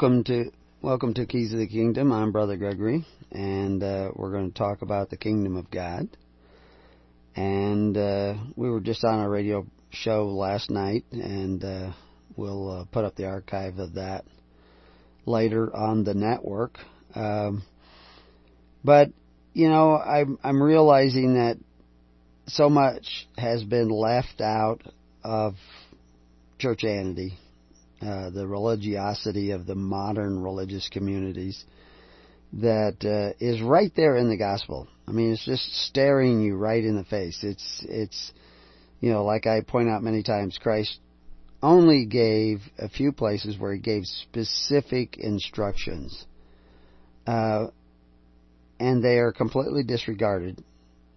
Welcome to welcome to Keys of the Kingdom. I'm Brother Gregory, and uh, we're going to talk about the Kingdom of God. And uh, we were just on a radio show last night, and uh, we'll uh, put up the archive of that later on the network. Um, but you know, I'm I'm realizing that so much has been left out of churchianity uh, the religiosity of the modern religious communities that uh, is right there in the gospel. I mean, it's just staring you right in the face. It's it's you know, like I point out many times, Christ only gave a few places where he gave specific instructions, uh, and they are completely disregarded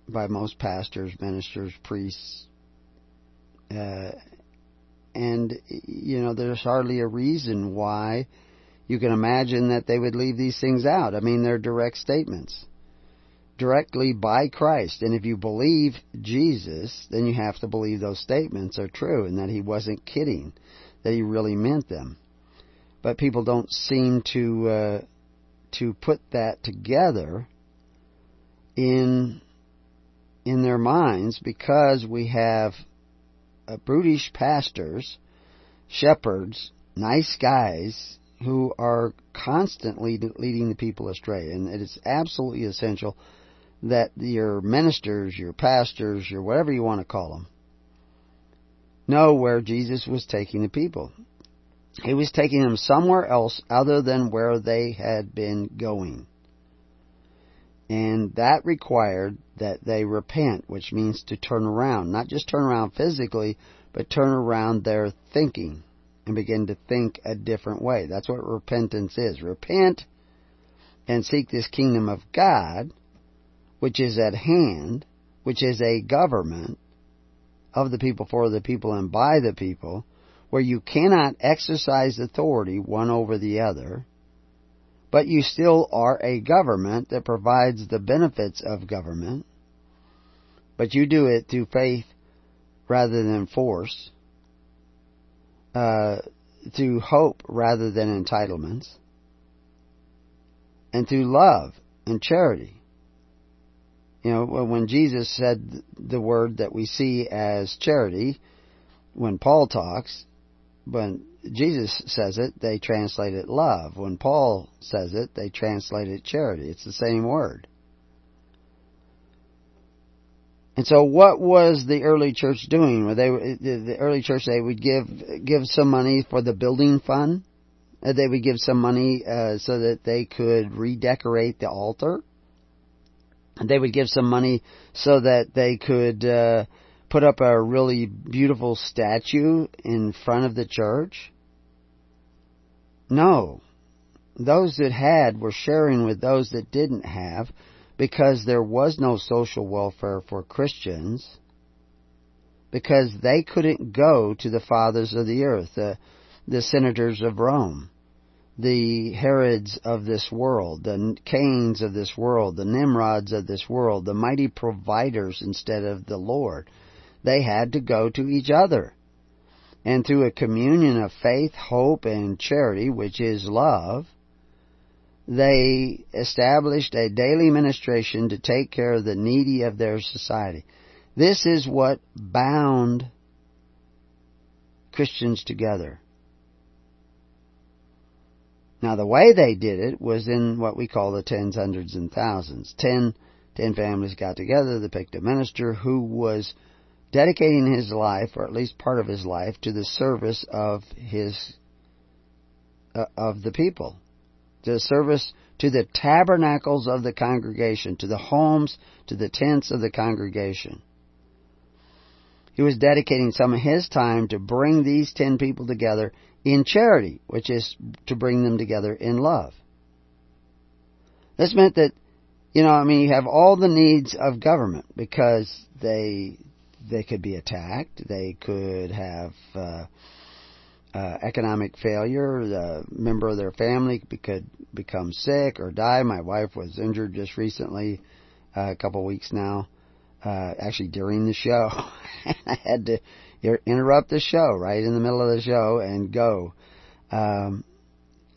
by most pastors, ministers, priests, uh, and, you know, there's hardly a reason why you can imagine that they would leave these things out. I mean, they're direct statements. Directly by Christ. And if you believe Jesus, then you have to believe those statements are true and that he wasn't kidding, that he really meant them. But people don't seem to uh, to put that together in in their minds because we have uh, brutish pastors, shepherds, nice guys who are constantly leading the people astray. And it is absolutely essential that your ministers, your pastors, your whatever you want to call them, know where Jesus was taking the people. He was taking them somewhere else other than where they had been going. And that required that they repent, which means to turn around. Not just turn around physically, but turn around their thinking and begin to think a different way. That's what repentance is. Repent and seek this kingdom of God, which is at hand, which is a government of the people, for the people, and by the people, where you cannot exercise authority one over the other, but you still are a government that provides the benefits of government, but you do it through faith rather than force, uh, through hope rather than entitlements, and through love and charity. You know, when Jesus said the word that we see as charity, when Paul talks, when Jesus says it, they translate it love. When Paul says it, they translate it charity. It's the same word. And so, what was the early church doing? Were they the early church? They would give give some money for the building fund. Uh, they would give some money uh, so that they could redecorate the altar. They would give some money so that they could uh, put up a really beautiful statue in front of the church? No. Those that had were sharing with those that didn't have because there was no social welfare for Christians because they couldn't go to the fathers of the earth, the, the senators of Rome, the Herods of this world, the Cains of this world, the Nimrods of this world, the mighty providers instead of the Lord. They had to go to each other. And through a communion of faith, hope, and charity, which is love, they established a daily ministration to take care of the needy of their society. This is what bound Christians together. Now, the way they did it was in what we call the tens, hundreds, and thousands. Ten, ten families got together. They picked a minister who was dedicating his life, or at least part of his life, to the service of his uh, of the people, to the service to the tabernacles of the congregation, to the homes, to the tents of the congregation. He was dedicating some of his time to bring these ten people together in charity, which is to bring them together in love. This meant that, you know, I mean, you have all the needs of government because they they could be attacked. They could have uh, uh, economic failure. A member of their family could become sick or die. My wife was injured just recently, uh, a couple weeks now. Uh, actually, during the show, I had to interrupt the show right in the middle of the show and go. Um,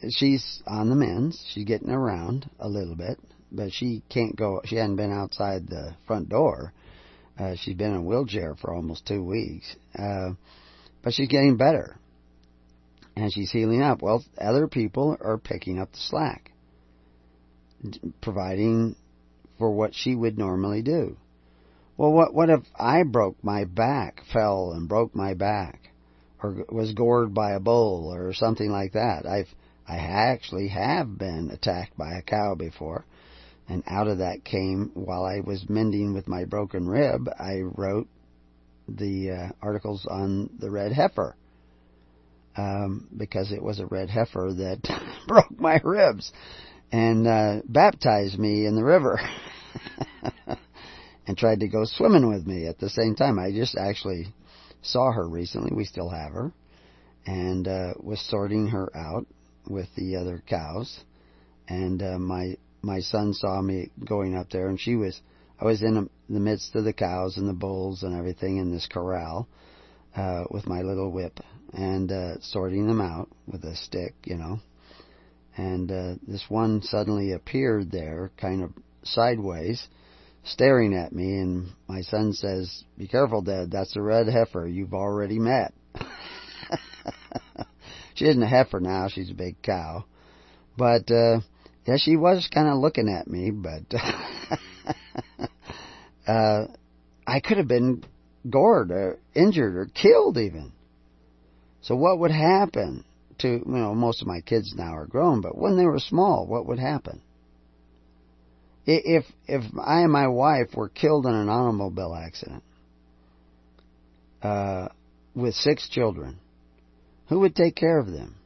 she's on the mends. She's getting around a little bit, but she can't go. She hadn't been outside the front door. Uh, she's been in a wheelchair for almost two weeks, uh, but she's getting better, and she's healing up. Well, other people are picking up the slack, providing for what she would normally do. Well, what what if I broke my back, fell and broke my back, or was gored by a bull or something like that? I've I actually have been attacked by a cow before, and out of that came while I was mending with my broken rib, I wrote the uh, articles on the red heifer. Um, because it was a red heifer that broke my ribs and uh, baptized me in the river. and tried to go swimming with me at the same time. I just actually saw her recently. We still have her. And uh, was sorting her out with the other cows. And uh, my my son saw me going up there, and she was. I was in the midst of the cows and the bulls and everything in this corral uh, with my little whip and uh, sorting them out with a stick, you know. And uh, this one suddenly appeared there, kind of sideways, staring at me, and my son says, Be careful, Dad, that's a red heifer you've already met. she isn't a heifer now, she's a big cow. But, uh, yeah, she was kind of looking at me, but, uh, I could have been gored or injured or killed even. So what would happen to, you know, most of my kids now are grown, but when they were small, what would happen? If if I and my wife were killed in an automobile accident uh, with six children, who would take care of them?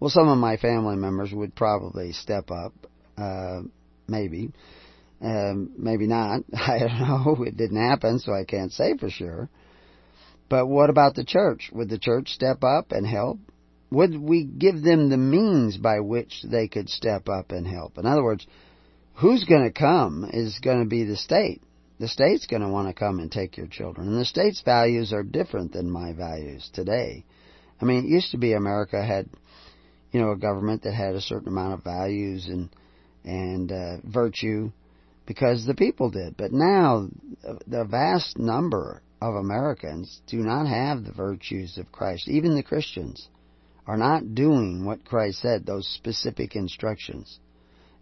Well, some of my family members would probably step up, uh, maybe, um, maybe not. I don't know. It didn't happen, so I can't say for sure. But what about the church? Would the church step up and help? Would we give them the means by which they could step up and help? In other words, who's going to come is going to be the state. The state's going to want to come and take your children. And the state's values are different than my values today. I mean, it used to be America had, you know, a government that had a certain amount of values and and uh, virtue because the people did. But now, the vast number of Americans do not have the virtues of Christ. Even the Christians are not doing what Christ said, those specific instructions.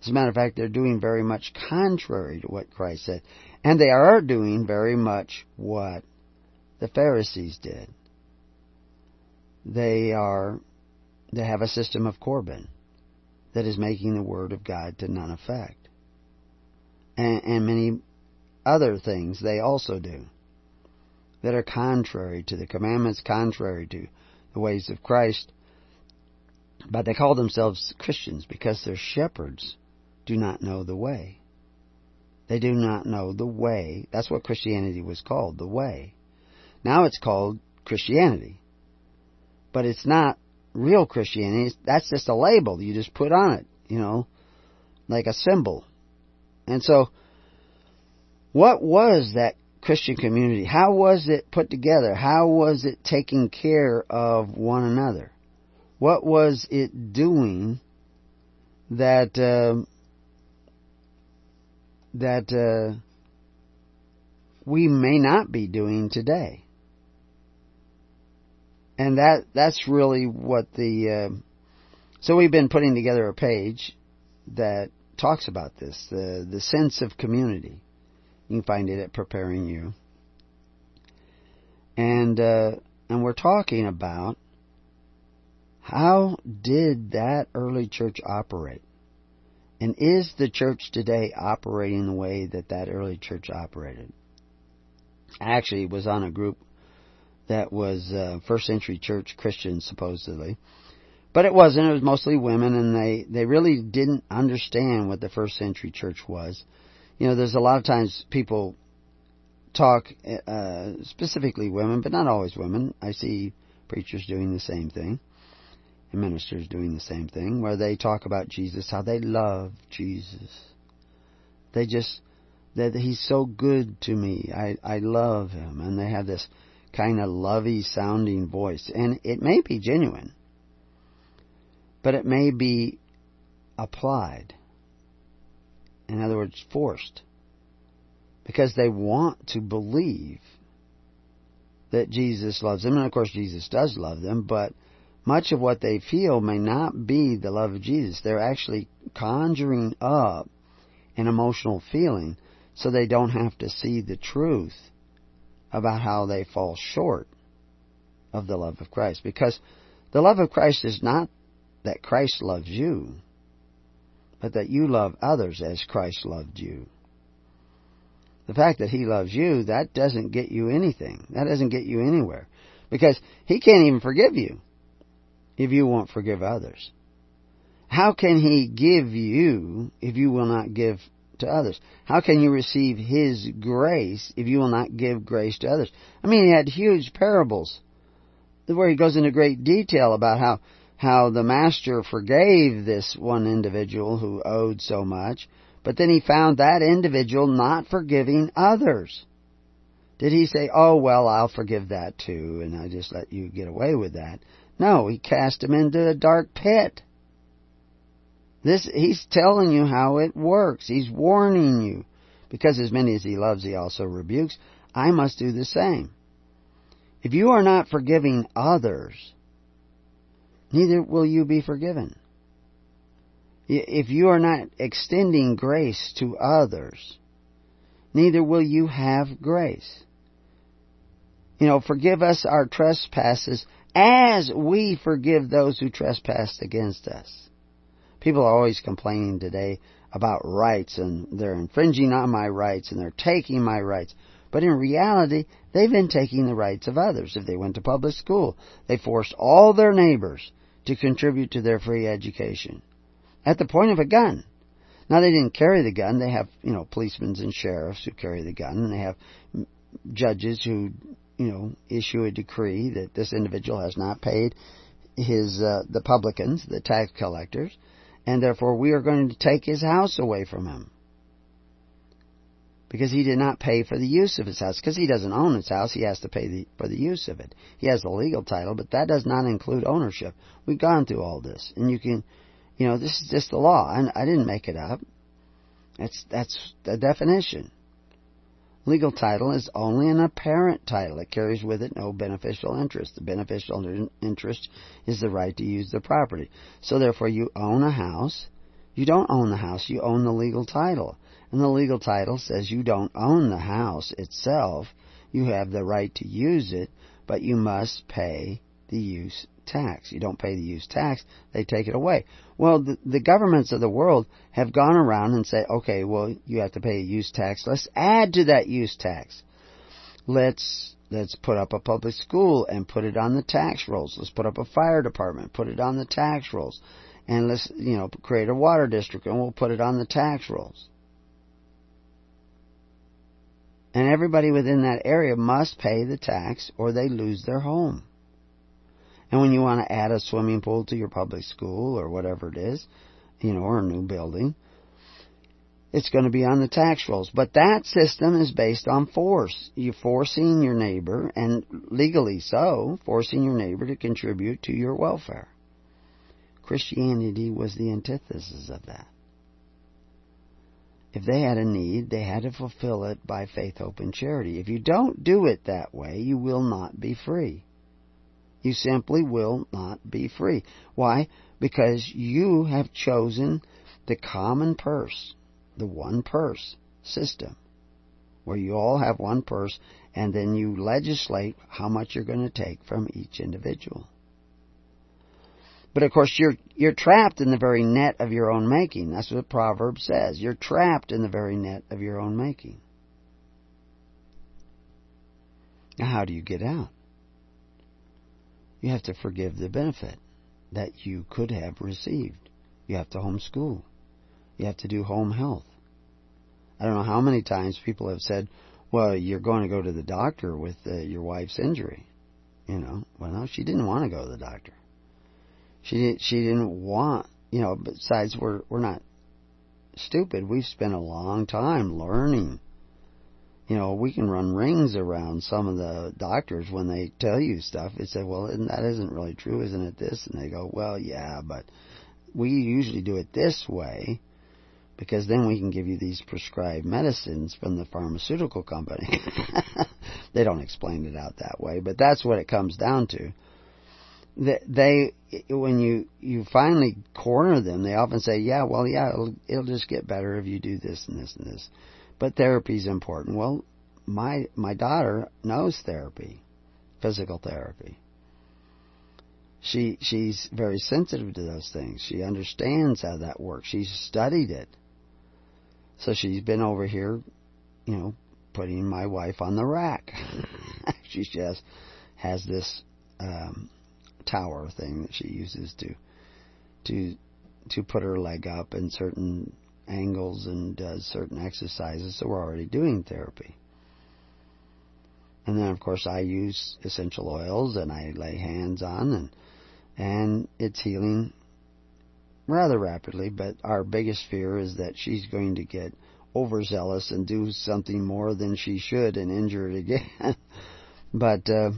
As a matter of fact, they're doing very much contrary to what Christ said. And they are doing very much what the Pharisees did. They are, they have a system of Corban that is making the Word of God to none effect. And, and many other things they also do that are contrary to the commandments, contrary to the ways of Christ. But they call themselves Christians because they're shepherds do not know the way. They do not know the way. That's what Christianity was called, the way. Now it's called Christianity. But it's not real Christianity. That's just a label you just put on it, you know, like a symbol. And so, what was that Christian community? How was it put together? How was it taking care of one another? What was it doing that uh, that uh, we may not be doing today. And that that's really what the uh, so we've been putting together a page that talks about this the the sense of community. You can find it at preparing you. And uh, and we're talking about how did that early church operate? And is the church today operating the way that that early church operated? I actually was on a group that was uh, first century church Christians, supposedly. But it wasn't. It was mostly women, and they, they really didn't understand what the first century church was. You know, there's a lot of times people talk, uh, specifically women, but not always women. I see preachers doing the same thing and ministers doing the same thing, where they talk about Jesus, how they love Jesus. They just that he's so good to me. I I love him, and they have this kind of lovey sounding voice, and it may be genuine. but it may be applied. In other words, forced. Because they want to believe that Jesus loves them. And of course, Jesus does love them, but much of what they feel may not be the love of Jesus. They're actually conjuring up an emotional feeling so they don't have to see the truth about how they fall short of the love of Christ. Because the love of Christ is not that Christ loves you, but that you love others as Christ loved you. The fact that He loves you, that doesn't get you anything. That doesn't get you anywhere. Because He can't even forgive you if you won't forgive others. How can He give you if you will not give to others? How can you receive His grace if you will not give grace to others? I mean, He had huge parables where He goes into great detail about how, how the Master forgave this one individual who owed so much, but then He found that individual not forgiving others. Did He say, oh, well, I'll forgive that too, and I just let you get away with that? No, He cast him into a dark pit. This, he's telling you how it works. He's warning you. Because as many as he loves, he also rebukes. I must do the same. If you are not forgiving others, neither will you be forgiven. If you are not extending grace to others, neither will you have grace. You know, forgive us our trespasses as we forgive those who trespass against us. People are always complaining today about rights and they're infringing on my rights and they're taking my rights. But in reality, they've been taking the rights of others. If they went to public school, they forced all their neighbors to contribute to their free education at the point of a gun. Now they didn't carry the gun. They have, you know, policemen and sheriffs who carry the gun and they have judges who, you know, issue a decree that this individual has not paid his, uh, the publicans, the tax collectors, and therefore we are going to take his house away from him. Because he did not pay for the use of his house. Because he doesn't own his house, he has to pay the, for the use of it. He has the legal title, but that does not include ownership. We've gone through all this. And you can, you know, this is just the law. And I didn't make it up. That's, that's the definition. Legal title is only an apparent title. It carries with it no beneficial interest. The beneficial interest is the right to use the property. So therefore you own a house. You don't own the house, you own the legal title. And the legal title says you don't own the house itself. You have the right to use it, but you must pay the use tax. You don't pay the use tax, they take it away. Well, the, the governments of the world have gone around and said, okay, well, you have to pay a use tax. Let's add to that use tax. Let's let's put up a public school and put it on the tax rolls. Let's put up a fire department, put it on the tax rolls. And let's, you know, create a water district and we'll put it on the tax rolls. And everybody within that area must pay the tax or they lose their home. And when you want to add a swimming pool to your public school or whatever it is, you know, or a new building, it's going to be on the tax rolls. But that system is based on force. You're forcing your neighbor, and legally so, forcing your neighbor to contribute to your welfare. Christianity was the antithesis of that. If they had a need, they had to fulfill it by faith, hope, and charity. If you don't do it that way, you will not be free. You simply will not be free. Why? Because you have chosen the common purse, the one purse system, where you all have one purse, and then you legislate how much you're going to take from each individual. But of course, you're you're trapped in the very net of your own making. That's what Proverbs says. You're trapped in the very net of your own making. Now, how do you get out? You have to forgive the benefit that you could have received. You have to homeschool. You have to do home health. I don't know how many times people have said, well, you're going to go to the doctor with uh, your wife's injury. You know, well, no, she didn't want to go to the doctor. She she didn't want, you know, besides we're we're not stupid. We've spent a long time learning you know, we can run rings around some of the doctors when they tell you stuff. They say, well, that isn't really true, isn't it this? And they go, well, yeah, but we usually do it this way because then we can give you these prescribed medicines from the pharmaceutical company. they don't explain it out that way, but that's what it comes down to. They, when you you finally corner them, they often say, "Yeah, well, yeah, it'll, it'll just get better if you do this and this and this." But therapy is important. Well, my my daughter knows therapy, physical therapy. She she's very sensitive to those things. She understands how that works. She's studied it. So she's been over here, you know, putting my wife on the rack. she just has this um, tower thing that she uses to to to put her leg up in certain angles and does certain exercises. So we're already doing therapy. And then of course I use essential oils and I lay hands on and and it's healing rather rapidly, but our biggest fear is that she's going to get overzealous and do something more than she should and injure it again. but uh,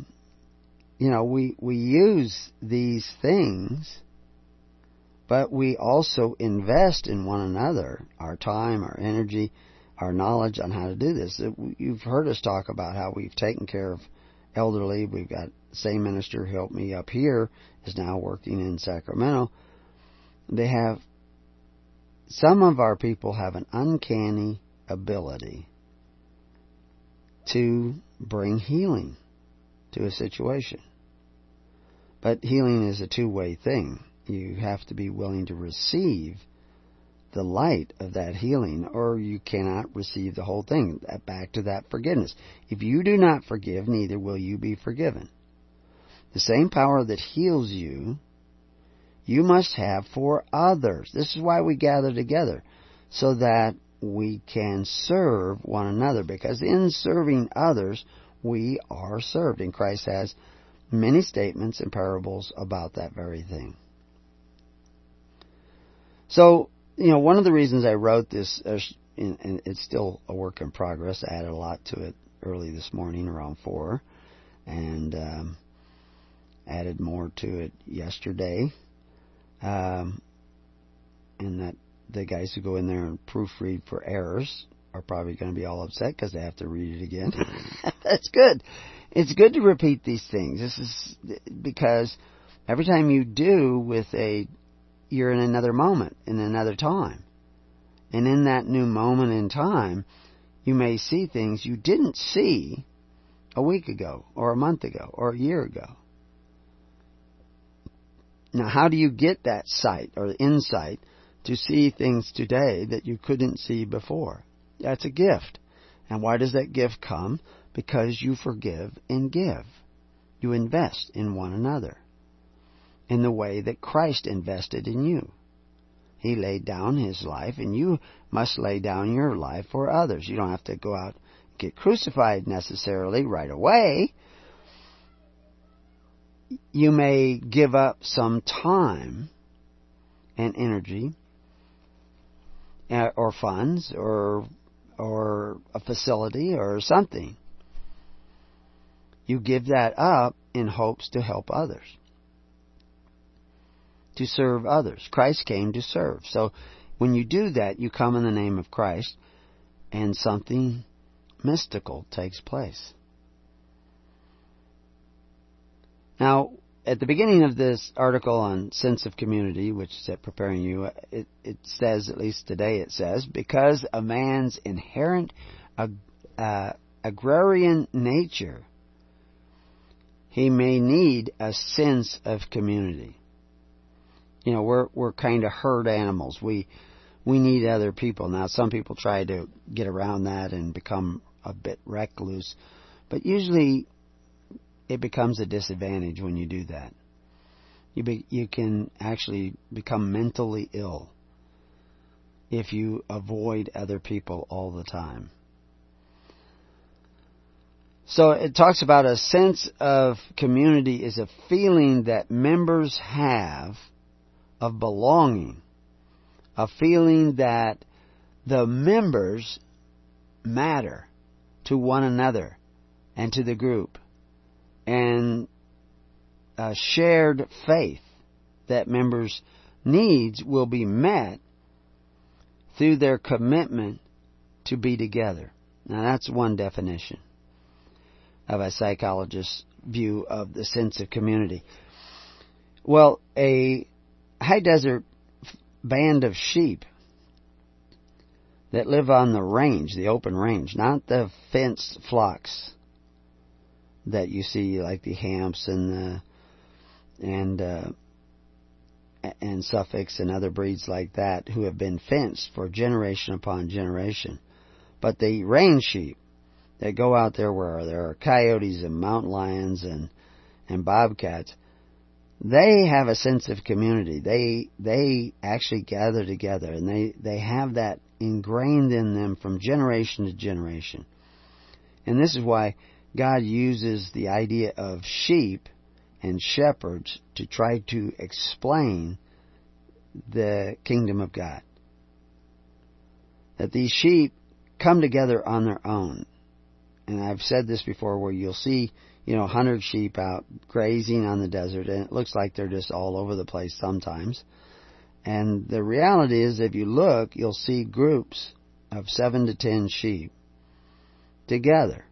you know, we we use these things but we also invest in one another, our time, our energy, our knowledge on how to do this. You've heard us talk about how we've taken care of elderly. We've got the same minister who helped me up here is now working in Sacramento. They have some of our people have an uncanny ability to bring healing to a situation. But healing is a two-way thing you have to be willing to receive the light of that healing, or you cannot receive the whole thing. Back to that forgiveness. If you do not forgive, neither will you be forgiven. The same power that heals you, you must have for others. This is why we gather together, so that we can serve one another, because in serving others, we are served. And Christ has many statements and parables about that very thing. So, you know, one of the reasons I wrote this, and it's still a work in progress. I added a lot to it early this morning around four, and um, added more to it yesterday. Um, and that the guys who go in there and proofread for errors are probably going to be all upset because they have to read it again. That's good. It's good to repeat these things. This is because every time you do with a you're in another moment, in another time. And in that new moment in time, you may see things you didn't see a week ago, or a month ago, or a year ago. Now, how do you get that sight or insight to see things today that you couldn't see before? That's a gift. And why does that gift come? Because you forgive and give. You invest in one another in the way that Christ invested in you. He laid down his life, and you must lay down your life for others. You don't have to go out and get crucified necessarily right away. You may give up some time and energy uh, or funds or or a facility or something. You give that up in hopes to help others to serve others. Christ came to serve. So when you do that, you come in the name of Christ and something mystical takes place. Now, at the beginning of this article on sense of community, which is at preparing you, it, it says, at least today it says, because a man's inherent ag- uh, agrarian nature, he may need a sense of community you know we're we're kind of herd animals. We we need other people. Now some people try to get around that and become a bit recluse, but usually it becomes a disadvantage when you do that. You be, you can actually become mentally ill if you avoid other people all the time. So it talks about a sense of community is a feeling that members have of belonging, a feeling that the members matter to one another and to the group. And a shared faith that members' needs will be met through their commitment to be together. Now that's one definition of a psychologist's view of the sense of community. Well, a high desert band of sheep that live on the range, the open range, not the fenced flocks that you see like the Hamps and the and uh, and Suffolk and other breeds like that who have been fenced for generation upon generation. But the range sheep that go out there where there are coyotes and mountain lions and and bobcats, they have a sense of community. They they actually gather together and they, they have that ingrained in them from generation to generation. And this is why God uses the idea of sheep and shepherds to try to explain the kingdom of God. That these sheep come together on their own. And I've said this before where you'll see, you know, 100 sheep out grazing on the desert and it looks like they're just all over the place sometimes. And the reality is if you look, you'll see groups of 7 to 10 sheep together.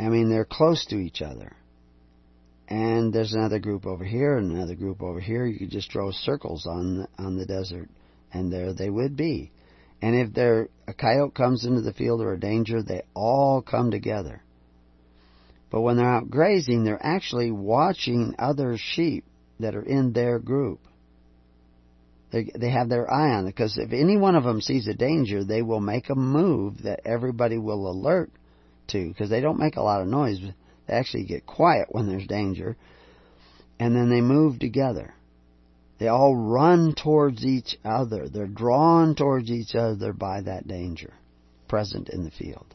I mean, they're close to each other and there's another group over here and another group over here. You could just draw circles on on the desert, and there they would be. And if there a coyote comes into the field or a danger, they all come together. But when they're out grazing, they're actually watching other sheep that are in their group. They they have their eye on it because if any one of them sees a danger, they will make a move that everybody will alert to because they don't make a lot of noise they actually get quiet when there's danger. And then they move together. They all run towards each other. They're drawn towards each other by that danger present in the field.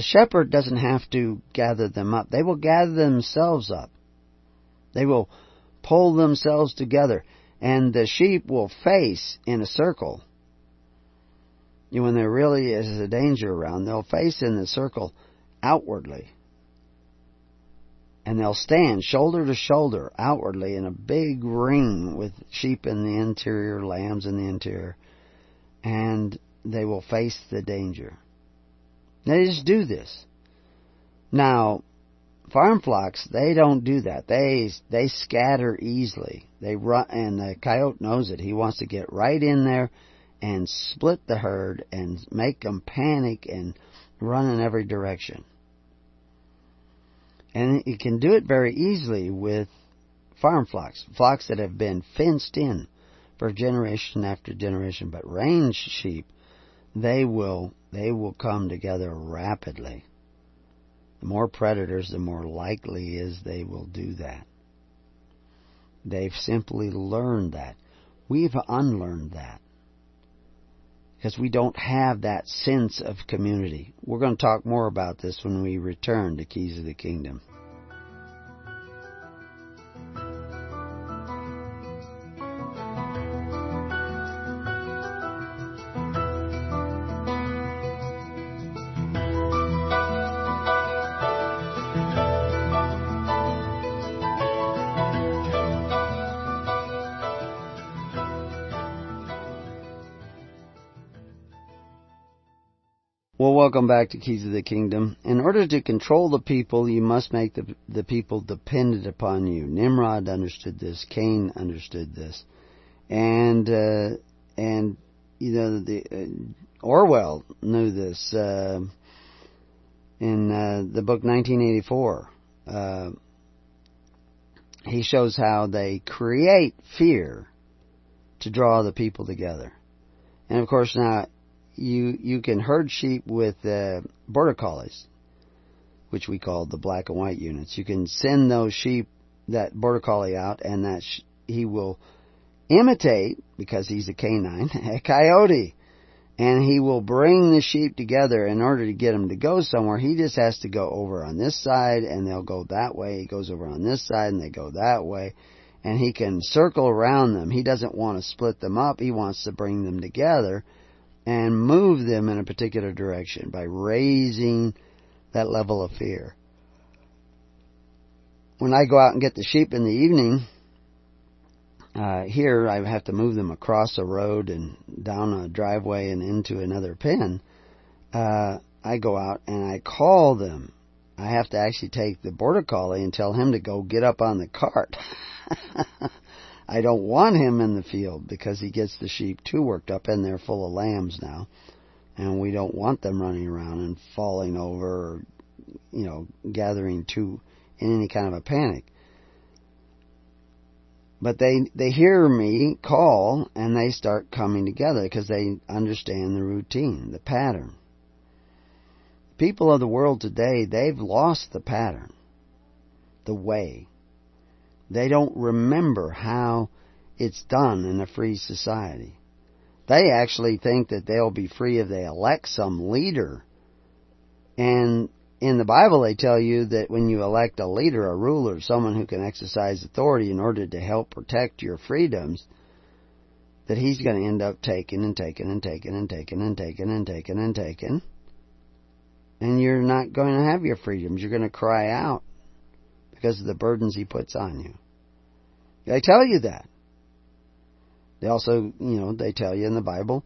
The shepherd doesn't have to gather them up. They will gather themselves up. They will pull themselves together. And the sheep will face in a circle. When there really is a danger around, they'll face in the circle outwardly. And they'll stand shoulder to shoulder outwardly in a big ring with sheep in the interior, lambs in the interior. And they will face the danger. They just do this. Now, farm flocks, they don't do that. They they scatter easily. They run, and the coyote knows it. He wants to get right in there and split the herd and make them panic and run in every direction. And it can do it very easily with farm flocks, flocks that have been fenced in for generation after generation. But range sheep, they will they will come together rapidly. The more predators, the more likely is they will do that. They've simply learned that. We've unlearned that because we don't have that sense of community. We're going to talk more about this when we return to Keys of the Kingdom. Welcome back to Keys of the Kingdom. In order to control the people, you must make the, the people dependent upon you. Nimrod understood this. Cain understood this. And, uh, and, you know, the, uh, Orwell knew this, uh, in, uh, the book 1984. Uh, he shows how they create fear to draw the people together. And of course now, you you can herd sheep with uh, border collies, which we call the black and white units. You can send those sheep that border collie out, and that sh- he will imitate because he's a canine a coyote, and he will bring the sheep together in order to get them to go somewhere. He just has to go over on this side, and they'll go that way. He goes over on this side, and they go that way. And he can circle around them. He doesn't want to split them up. He wants to bring them together and move them in a particular direction by raising that level of fear. When I go out and get the sheep in the evening, uh, here I have to move them across a road and down a driveway and into another pen. Uh, I go out and I call them. I have to actually take the border collie and tell him to go get up on the cart. I don't want him in the field because he gets the sheep too worked up and they're full of lambs now. And we don't want them running around and falling over or, you know, gathering too in any kind of a panic. But they, they hear me call and they start coming together because they understand the routine, the pattern. People of the world today, they've lost the pattern, the way. They don't remember how it's done in a free society. They actually think that they'll be free if they elect some leader. And in the Bible, they tell you that when you elect a leader, a ruler, someone who can exercise authority in order to help protect your freedoms, that he's going to end up taking and taking and taking and taking and taking and taking and taking. And you're not going to have your freedoms. You're going to cry out because of the burdens he puts on you. They tell you that. They also, you know, they tell you in the Bible,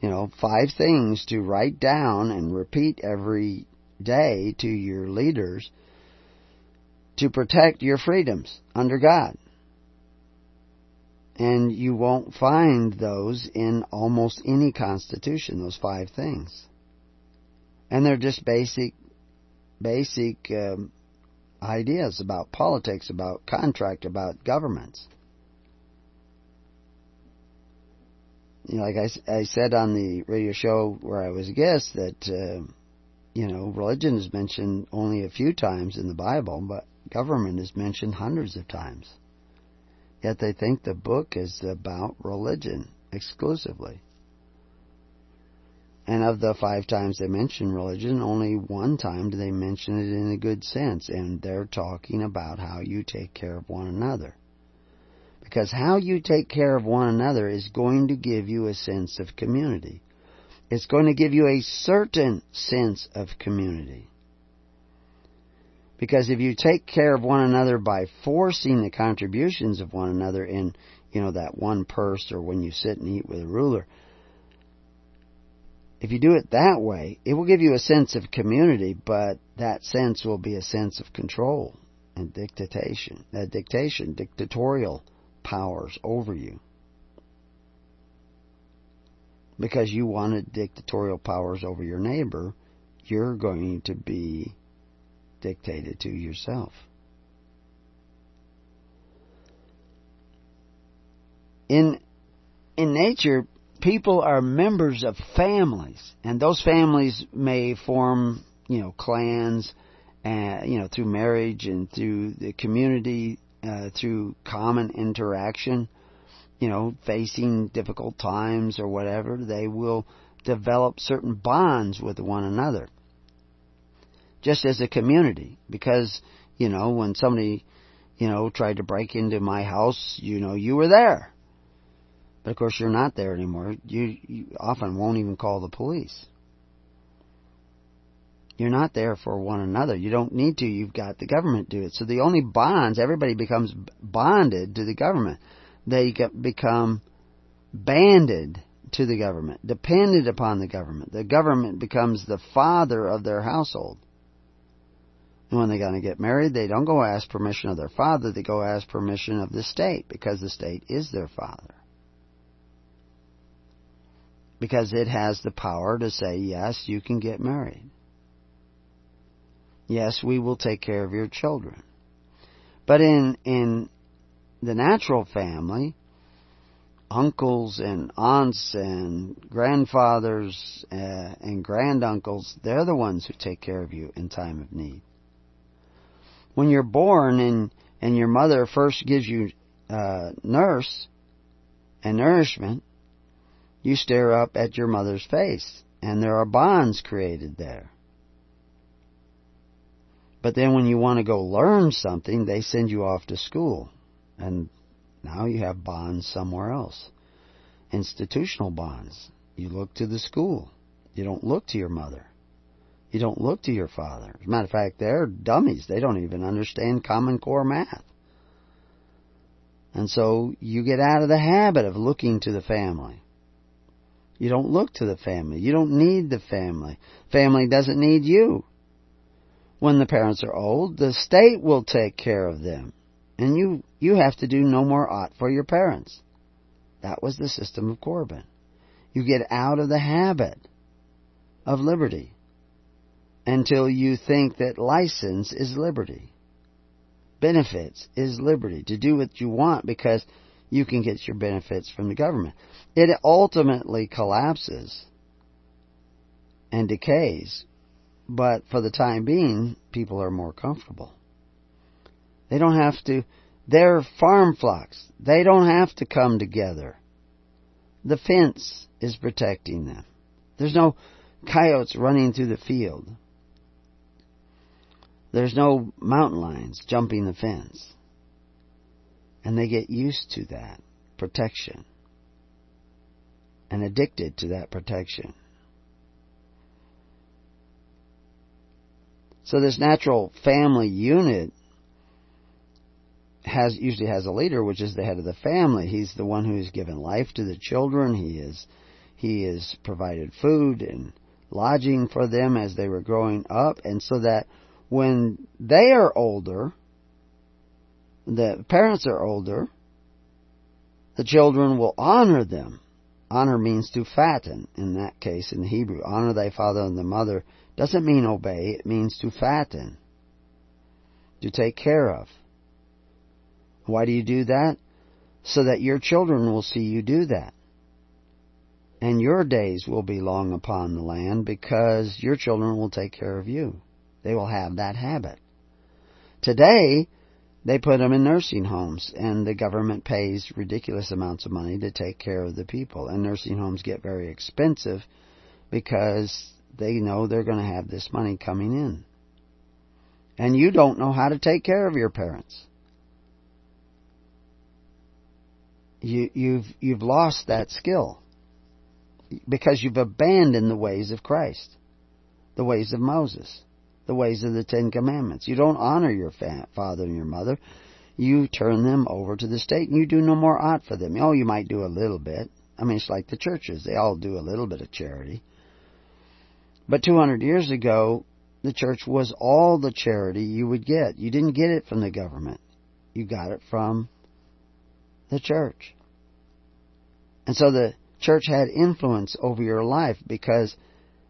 you know, five things to write down and repeat every day to your leaders to protect your freedoms under God. And you won't find those in almost any constitution, those five things. And they're just basic, basic um, ideas about politics, about contract, about governments. You know, like I, I said on the radio show where I was a guest, that, uh, you know, religion is mentioned only a few times in the Bible, but government is mentioned hundreds of times. Yet they think the book is about religion exclusively. And of the five times they mention religion, only one time do they mention it in a good sense, and they're talking about how you take care of one another. Because how you take care of one another is going to give you a sense of community. It's going to give you a certain sense of community. Because if you take care of one another by forcing the contributions of one another in, you know, that one purse or when you sit and eat with a ruler, if you do it that way, it will give you a sense of community, but that sense will be a sense of control and dictation, uh, dictation, dictatorial powers over you. Because you wanted dictatorial powers over your neighbor, you're going to be dictated to yourself. In in nature, people are members of families, and those families may form, you know, clans, uh, you know, through marriage and through the community, uh, through common interaction, you know, facing difficult times or whatever, they will develop certain bonds with one another. Just as a community, because, you know, when somebody, you know, tried to break into my house, you know, you were there but of course, you're not there anymore. You, you often won't even call the police. You're not there for one another. You don't need to. You've got the government do it. So the only bonds, everybody becomes bonded to the government. They become banded to the government, dependent upon the government. The government becomes the father of their household. And when they're going to get married, they don't go ask permission of their father, they go ask permission of the state because the state is their father because it has the power to say, yes, you can get married. Yes, we will take care of your children. But in, in the natural family, uncles and aunts and grandfathers uh, and granduncles, they're the ones who take care of you in time of need. When you're born and, and your mother first gives you uh, nurse and nourishment, you stare up at your mother's face, and there are bonds created there. But then when you want to go learn something, they send you off to school. And now you have bonds somewhere else. Institutional bonds. You look to the school. You don't look to your mother. You don't look to your father. As a matter of fact, they're dummies. They don't even understand Common Core math. And so you get out of the habit of looking to the family. You don't look to the family. You don't need the family. Family doesn't need you. When the parents are old, the state will take care of them. And you, you have to do no more ought for your parents. That was the system of Corban. You get out of the habit of liberty until you think that license is liberty benefits is liberty to do what you want because you can get your benefits from the government. It ultimately collapses and decays, but for the time being, people are more comfortable. They don't have to, they're farm flocks. They don't have to come together. The fence is protecting them. There's no coyotes running through the field. There's no mountain lions jumping the fence. And they get used to that protection and addicted to that protection. So this natural family unit has usually has a leader, which is the head of the family. He's the one who's given life to the children. He is he is provided food and lodging for them as they were growing up, and so that when they are older, the parents are older, the children will honor them. Honor means to fatten, in that case, in Hebrew. Honor thy father and the mother doesn't mean obey, it means to fatten, to take care of. Why do you do that? So that your children will see you do that. And your days will be long upon the land because your children will take care of you. They will have that habit. Today, they put them in nursing homes, and the government pays ridiculous amounts of money to take care of the people. And nursing homes get very expensive because they know they're going to have this money coming in. And you don't know how to take care of your parents. You, you've you've lost that skill because you've abandoned the ways of Christ, the ways of Moses the ways of the Ten Commandments. You don't honor your father and your mother. You turn them over to the state and you do no more ought for them. Oh, you might do a little bit. I mean, it's like the churches. They all do a little bit of charity. But 200 years ago, the church was all the charity you would get. You didn't get it from the government. You got it from the church. And so the church had influence over your life because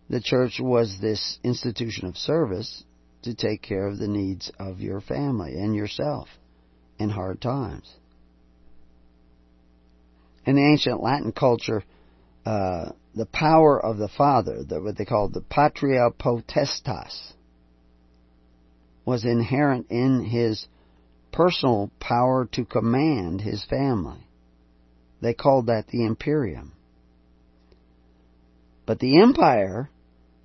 the church was this institution of service to take care of the needs of your family and yourself in hard times. In the ancient Latin culture, uh, the power of the father, the, what they called the patria potestas, was inherent in his personal power to command his family. They called that the imperium. But the empire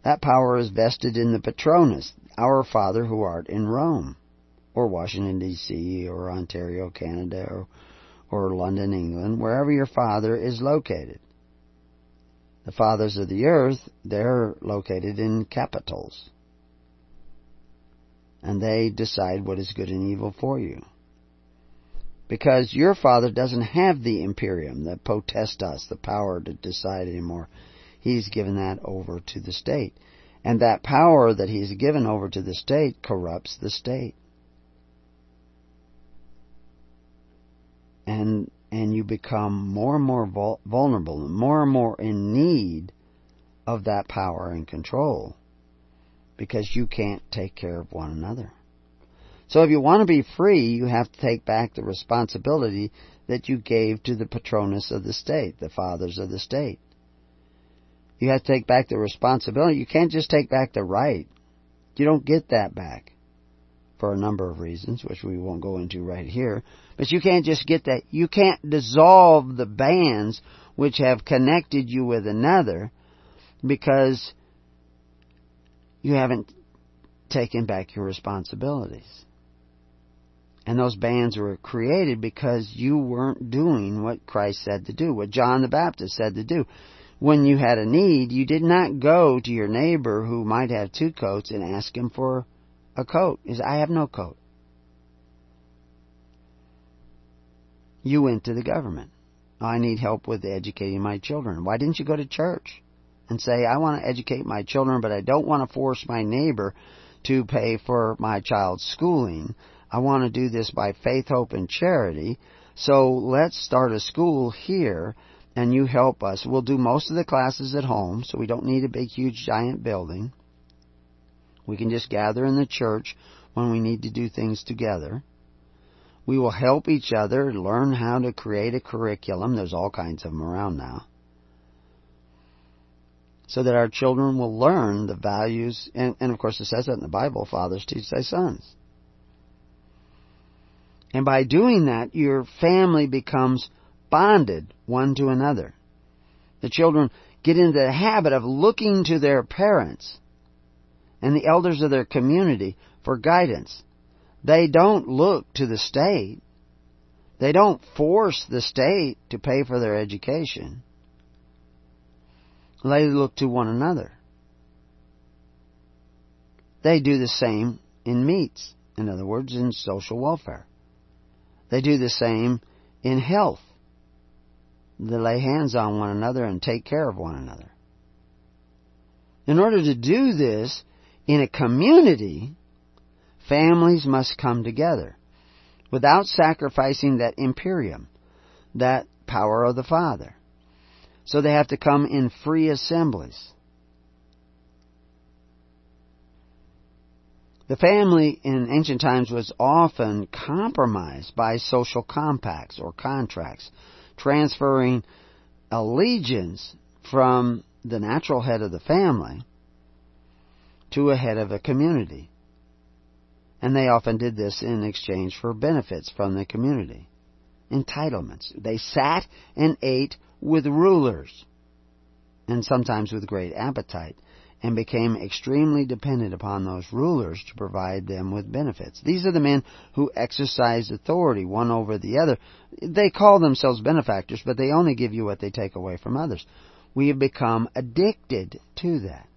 that power is vested in the Patronus, our Father who art in Rome, or Washington, D.C., or Ontario, Canada, or, or London, England, wherever your Father is located. The fathers of the earth, they're located in capitals. And they decide what is good and evil for you. Because your Father doesn't have the imperium, the potestas, the power to decide anymore he's given that over to the state. And that power that he's given over to the state corrupts the state. And and you become more and more vulnerable and more and more in need of that power and control because you can't take care of one another. So if you want to be free, you have to take back the responsibility that you gave to the patronus of the state, the fathers of the state. You have to take back the responsibility. You can't just take back the right. You don't get that back for a number of reasons, which we won't go into right here. But you can't just get that. You can't dissolve the bands which have connected you with another because you haven't taken back your responsibilities. And those bands were created because you weren't doing what Christ said to do, what John the Baptist said to do when you had a need, you did not go to your neighbor who might have two coats and ask him for a coat. He said, I have no coat. You went to the government. Oh, I need help with educating my children. Why didn't you go to church and say, I want to educate my children, but I don't want to force my neighbor to pay for my child's schooling. I want to do this by faith, hope, and charity. So let's start a school here and you help us. We'll do most of the classes at home, so we don't need a big, huge, giant building. We can just gather in the church when we need to do things together. We will help each other learn how to create a curriculum. There's all kinds of them around now. So that our children will learn the values, and, and of course it says that in the Bible, fathers teach their sons. And by doing that, your family becomes bonded one to another. The children get into the habit of looking to their parents and the elders of their community for guidance. They don't look to the state. They don't force the state to pay for their education. They look to one another. They do the same in meats, in other words, in social welfare. They do the same in health. They lay hands on one another and take care of one another. In order to do this in a community, families must come together without sacrificing that imperium, that power of the Father. So they have to come in free assemblies. The family in ancient times was often compromised by social compacts or contracts transferring allegiance from the natural head of the family to a head of a community. And they often did this in exchange for benefits from the community. Entitlements. They sat and ate with rulers, and sometimes with great appetite and became extremely dependent upon those rulers to provide them with benefits. These are the men who exercise authority one over the other. They call themselves benefactors, but they only give you what they take away from others. We have become addicted to that.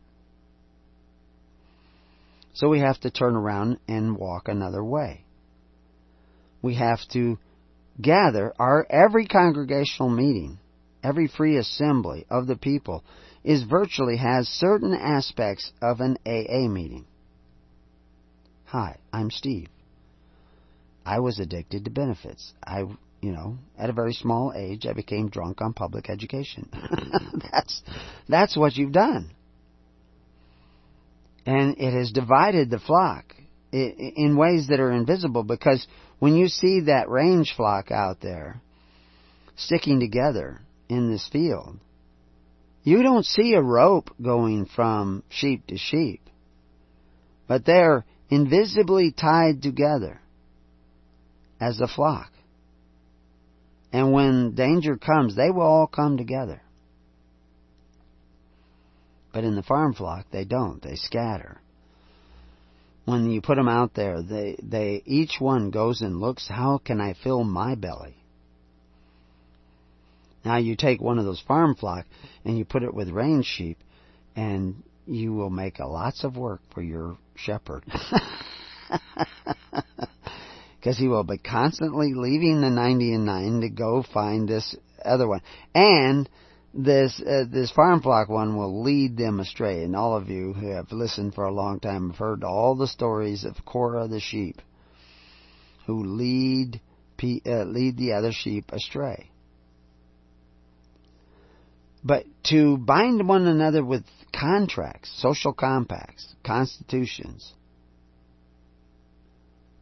So we have to turn around and walk another way. We have to gather our every congregational meeting, every free assembly of the people is virtually has certain aspects of an AA meeting. Hi, I'm Steve. I was addicted to benefits. I, you know, at a very small age, I became drunk on public education. that's that's what you've done, and it has divided the flock in ways that are invisible. Because when you see that range flock out there sticking together in this field, you don't see a rope going from sheep to sheep, but they're invisibly tied together as a flock. And when danger comes, they will all come together. But in the farm flock, they don't. They scatter. When you put them out there, they, they, each one goes and looks, how can I fill my belly? Now you take one of those farm flock and you put it with range sheep, and you will make lots of work for your shepherd. Because he will be constantly leaving the 90 and 9 to go find this other one. And this uh, this farm flock one will lead them astray. And all of you who have listened for a long time have heard all the stories of Korah the sheep, who lead uh, lead the other sheep astray. But to bind one another with contracts, social compacts, constitutions,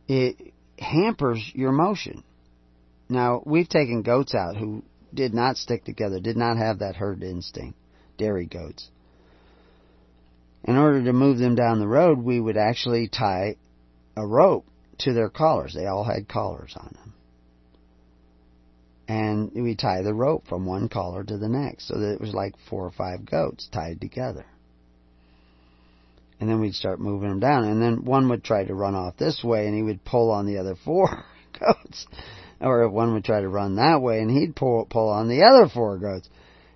it hampers your motion. Now, we've taken goats out who did not stick together, did not have that herd instinct, dairy goats. In order to move them down the road, we would actually tie a rope to their collars. They all had collars on them and we tie the rope from one collar to the next so that it was like four or five goats tied together. And then we'd start moving them down, and then one would try to run off this way, and he would pull on the other four goats, or if one would try to run that way, and he'd pull pull on the other four goats,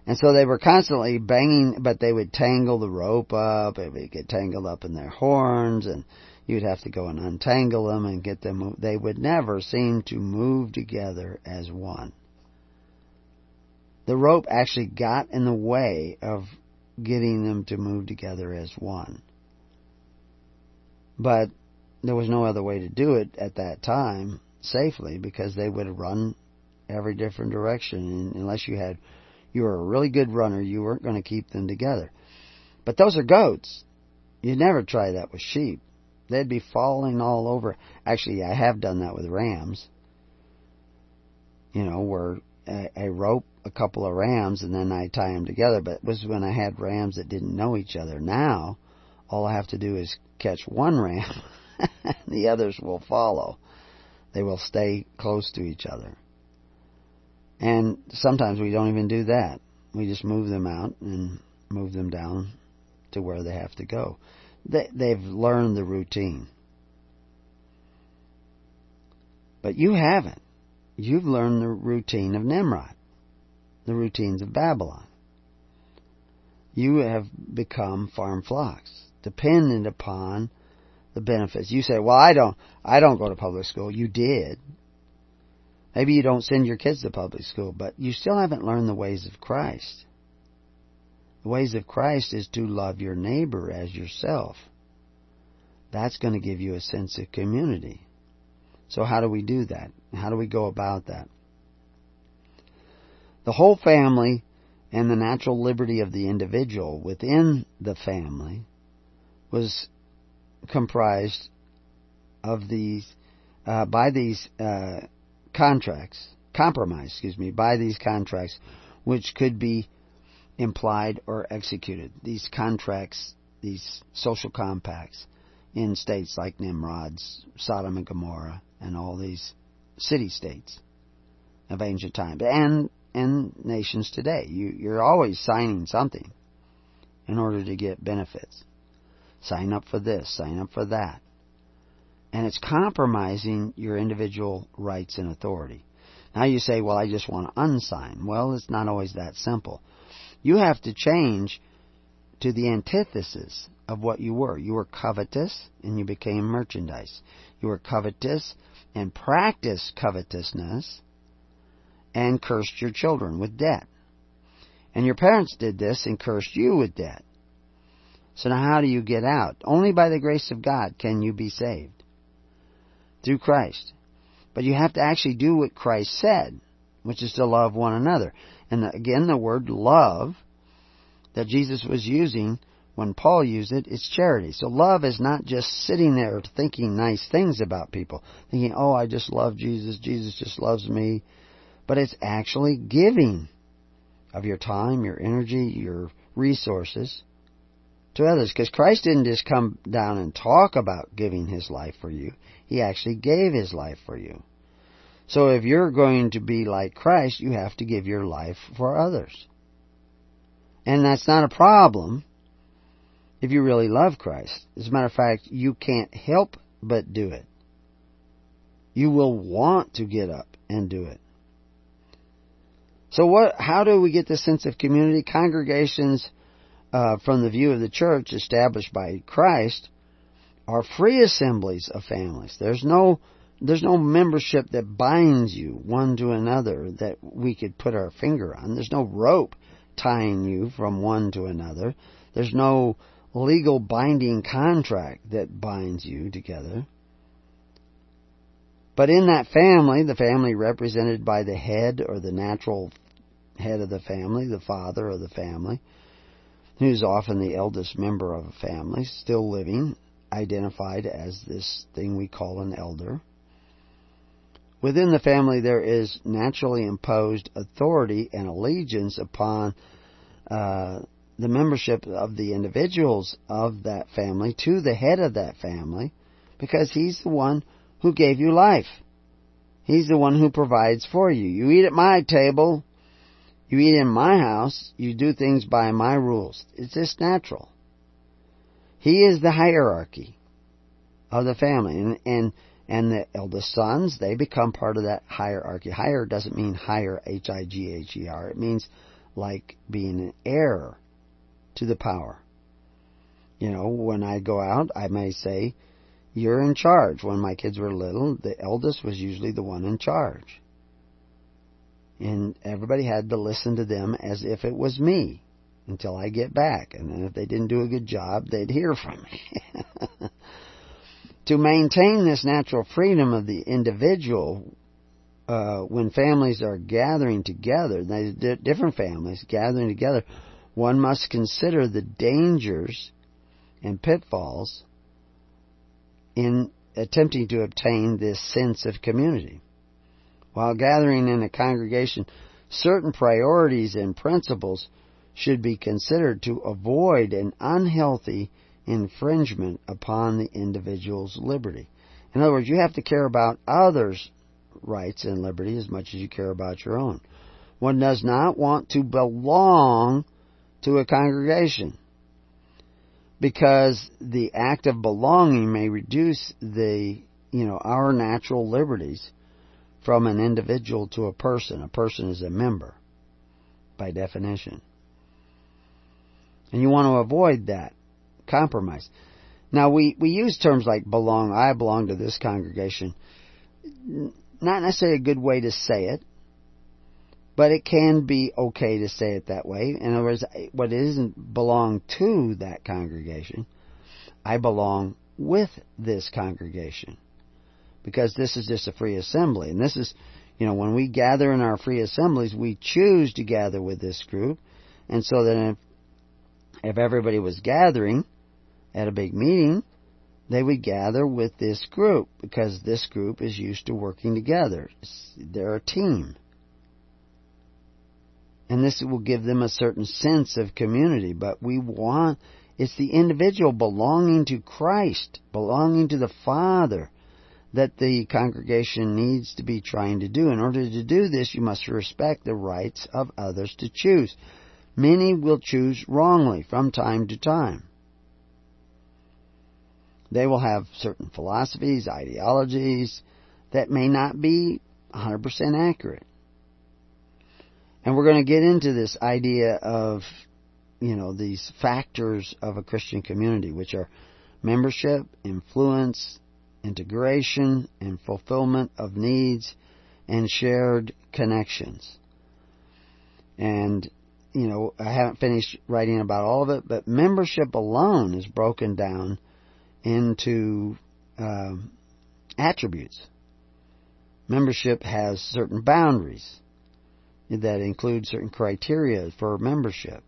And so they were constantly banging, but they would tangle the rope up, it would get tangled up in their horns, and you'd have to go and untangle them and get them. They would never seem to move together as one. The rope actually got in the way of getting them to move together as one. But there was no other way to do it at that time safely because they would run every different direction and unless you had you were a really good runner you weren't going to keep them together. But those are goats. You'd never try that with sheep. They'd be falling all over. Actually i have done that with rams. You know where I rope a couple of rams and then I tie them together. But it was when I had rams that didn't know each other. Now, all I have to do is catch one ram, and the others will follow. They will stay close to each other. And sometimes we don't even do that. We just move them out and move them down to where they have to go. They, they've learned the routine. But you haven't. You've learned the routine of Nimrod, the routines of Babylon. You have become farm flocks, dependent upon the benefits. You say, "Well, I don't I don't go to public school." You did. Maybe you don't send your kids to public school, but you still haven't learned the ways of Christ. The ways of Christ is to love your neighbor as yourself. That's going to give you a sense of community. So how do we do that? How do we go about that? The whole family and the natural liberty of the individual within the family was comprised of these uh, by these uh, contracts, compromise, excuse me, by these contracts, which could be implied or executed. These contracts, these social compacts, in states like Nimrod's, Sodom and Gomorrah, and all these city states of ancient times, and and nations today. You, you're always signing something in order to get benefits. Sign up for this, sign up for that. And it's compromising your individual rights and authority. Now you say, well, I just want to unsign. Well, it's not always that simple. You have to change to the antithesis of what you were. You were covetous and you became merchandise. You were covetous and practiced covetousness and cursed your children with debt. And your parents did this and cursed you with debt. So now how do you get out? Only by the grace of God can you be saved. Through Christ. But you have to actually do what Christ said, which is to love one another. And again, the word love that Jesus was using when Paul used it, it's charity. So love is not just sitting there thinking nice things about people, thinking, oh, I just love Jesus, Jesus just loves me. But it's actually giving of your time, your energy, your resources to others. Because Christ didn't just come down and talk about giving His life for you. He actually gave His life for you. So if you're going to be like Christ, you have to give your life for others. And that's not a problem if you really love Christ. As a matter of fact, you can't help but do it. You will want to get up and do it. So what, how do we get this sense of community? Congregations uh, from the view of the church established by Christ are free assemblies of families. There's no there's no membership that binds you one to another that we could put our finger on. There's no rope tying you from one to another. There's no legal binding contract that binds you together. But in that family, the family represented by the head or the natural head of the family, the father of the family, who's often the eldest member of a family, still living, identified as this thing we call an elder. Within the family, there is naturally imposed authority and allegiance upon uh, the membership of the individuals of that family to the head of that family because he's the one who gave you life. He's the one who provides for you. You eat at my table, you eat in my house, you do things by my rules. It's just natural. He is the hierarchy of the family. And, and, and the eldest sons, they become part of that hierarchy. Higher doesn't mean higher, H-I-G-H-E-R. It means like being an heir to the power. You know, when I go out, I may say, You're in charge. When my kids were little, the eldest was usually the one in charge. And everybody had to listen to them as if it was me until I get back. And then if they didn't do a good job, they'd hear from me. to maintain this natural freedom of the individual, uh, when families are gathering together, different families gathering together, one must consider the dangers and pitfalls in attempting to obtain this sense of community. While gathering in a congregation, certain priorities and principles should be considered to avoid an unhealthy infringement upon the individual's liberty. In other words, you have to care about others' rights and liberty as much as you care about your own. One does not want to belong to a congregation because the act of belonging may reduce the you know our natural liberties from an individual to a person. A person is a member by definition. And you want to avoid that compromise. Now we, we use terms like belong. I belong to this congregation. Not necessarily a good way to say it, but it can be okay to say it that way. In other words, what isn't belong to that congregation, I belong with this congregation. Because this is just a free assembly. And this is, you know, when we gather in our free assemblies, we choose to gather with this group. And so that if, if everybody was gathering, at a big meeting, they would gather with this group because this group is used to working together. They're a team. And this will give them a certain sense of community. But we want, it's the individual belonging to Christ, belonging to the Father, that the congregation needs to be trying to do. In order to do this, you must respect the rights of others to choose. Many will choose wrongly from time to time. They will have certain philosophies, ideologies that may not be 100% accurate. And we're going to get into this idea of, you know, these factors of a Christian community, which are membership, influence, integration, and fulfillment of needs, and shared connections. And, you know, I haven't finished writing about all of it, but membership alone is broken down into um, attributes. Membership has certain boundaries that include certain criteria for membership.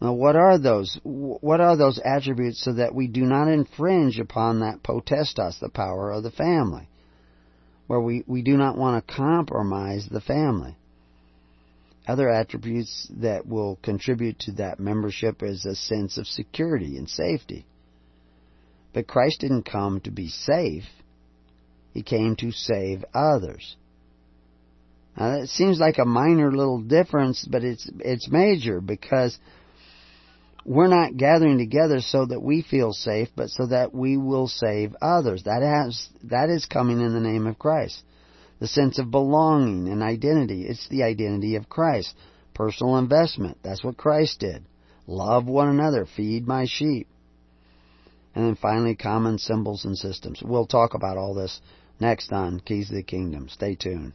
Now, what are those? What are those attributes so that we do not infringe upon that potestas, the power of the family, where we, we do not want to compromise the family? Other attributes that will contribute to that membership is a sense of security and safety. But Christ didn't come to be safe. He came to save others. Now that seems like a minor little difference, but it's it's major because we're not gathering together so that we feel safe, but so that we will save others. That has that is coming in the name of Christ. The sense of belonging and identity. It's the identity of Christ. Personal investment. That's what Christ did. Love one another. Feed my sheep. And then finally, common symbols and systems. We'll talk about all this next on Keys of the Kingdom. Stay tuned.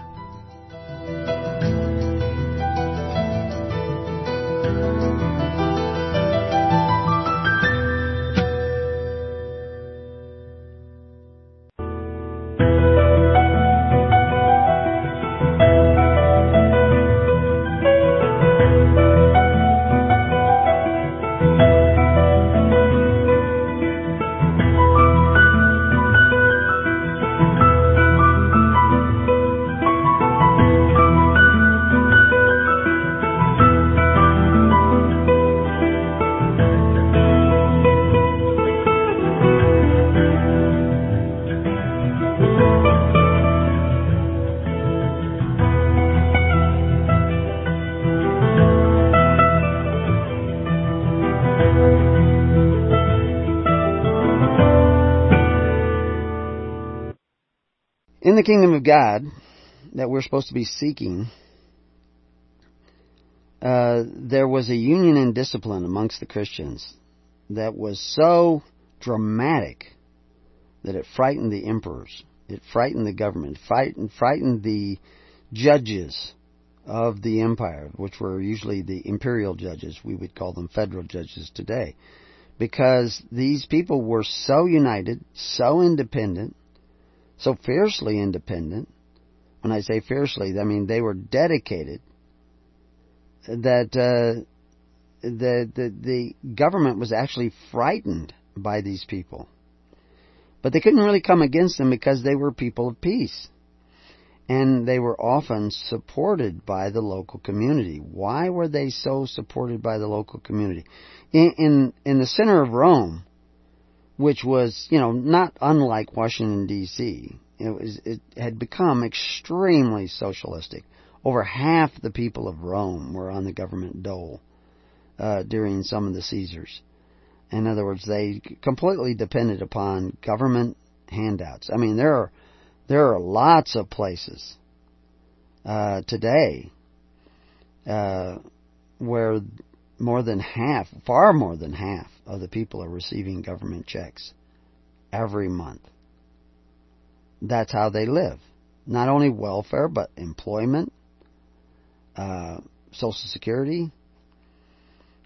of God that we're supposed to be seeking, uh, there was a union and discipline amongst the Christians that was so dramatic that it frightened the emperors, it frightened the government, frightened, frightened the judges of the empire, which were usually the imperial judges. We would call them federal judges today. Because these people were so united, so independent, so fiercely independent. When I say fiercely, I mean they were dedicated. That uh, the, the the government was actually frightened by these people, but they couldn't really come against them because they were people of peace, and they were often supported by the local community. Why were they so supported by the local community? In in, in the center of Rome, which was, you know, not unlike Washington D.C. It was it had become extremely socialistic. Over half the people of Rome were on the government dole uh, during some of the Caesars. In other words, they completely depended upon government handouts. I mean, there are there are lots of places uh, today uh, where more than half, far more than half, of the people are receiving government checks every month. That's how they live. Not only welfare, but employment, uh, Social Security.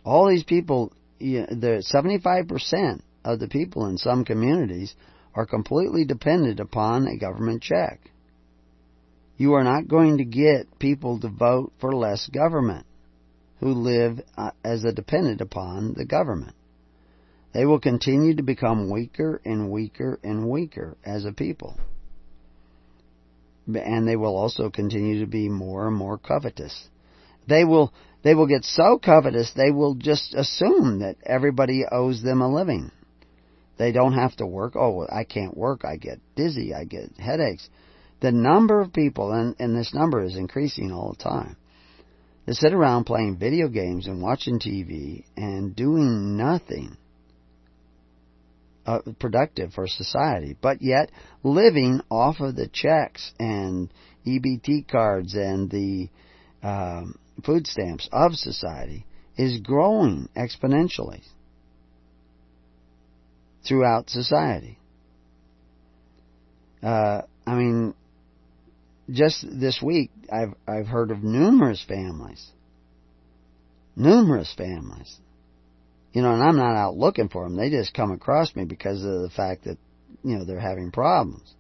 All these people, you know, the 75% of the people in some communities are completely dependent upon a government check. You are not going to get people to vote for less government who live uh, as a dependent upon the government. They will continue to become weaker and weaker and weaker as a people. And they will also continue to be more and more covetous. They will they will get so covetous they will just assume that everybody owes them a living. They don't have to work. Oh, I can't work. I get dizzy. I get headaches. The number of people, and, and this number is increasing all the time, that sit around playing video games and watching TV and doing nothing uh, productive for society, but yet living off of the checks and EBT cards and the um, food stamps of society is growing exponentially throughout society. Uh, I mean, just this week, I've I've heard of numerous families, numerous families you know, and I'm not out looking for them. They just come across me because of the fact that, you know, they're having problems.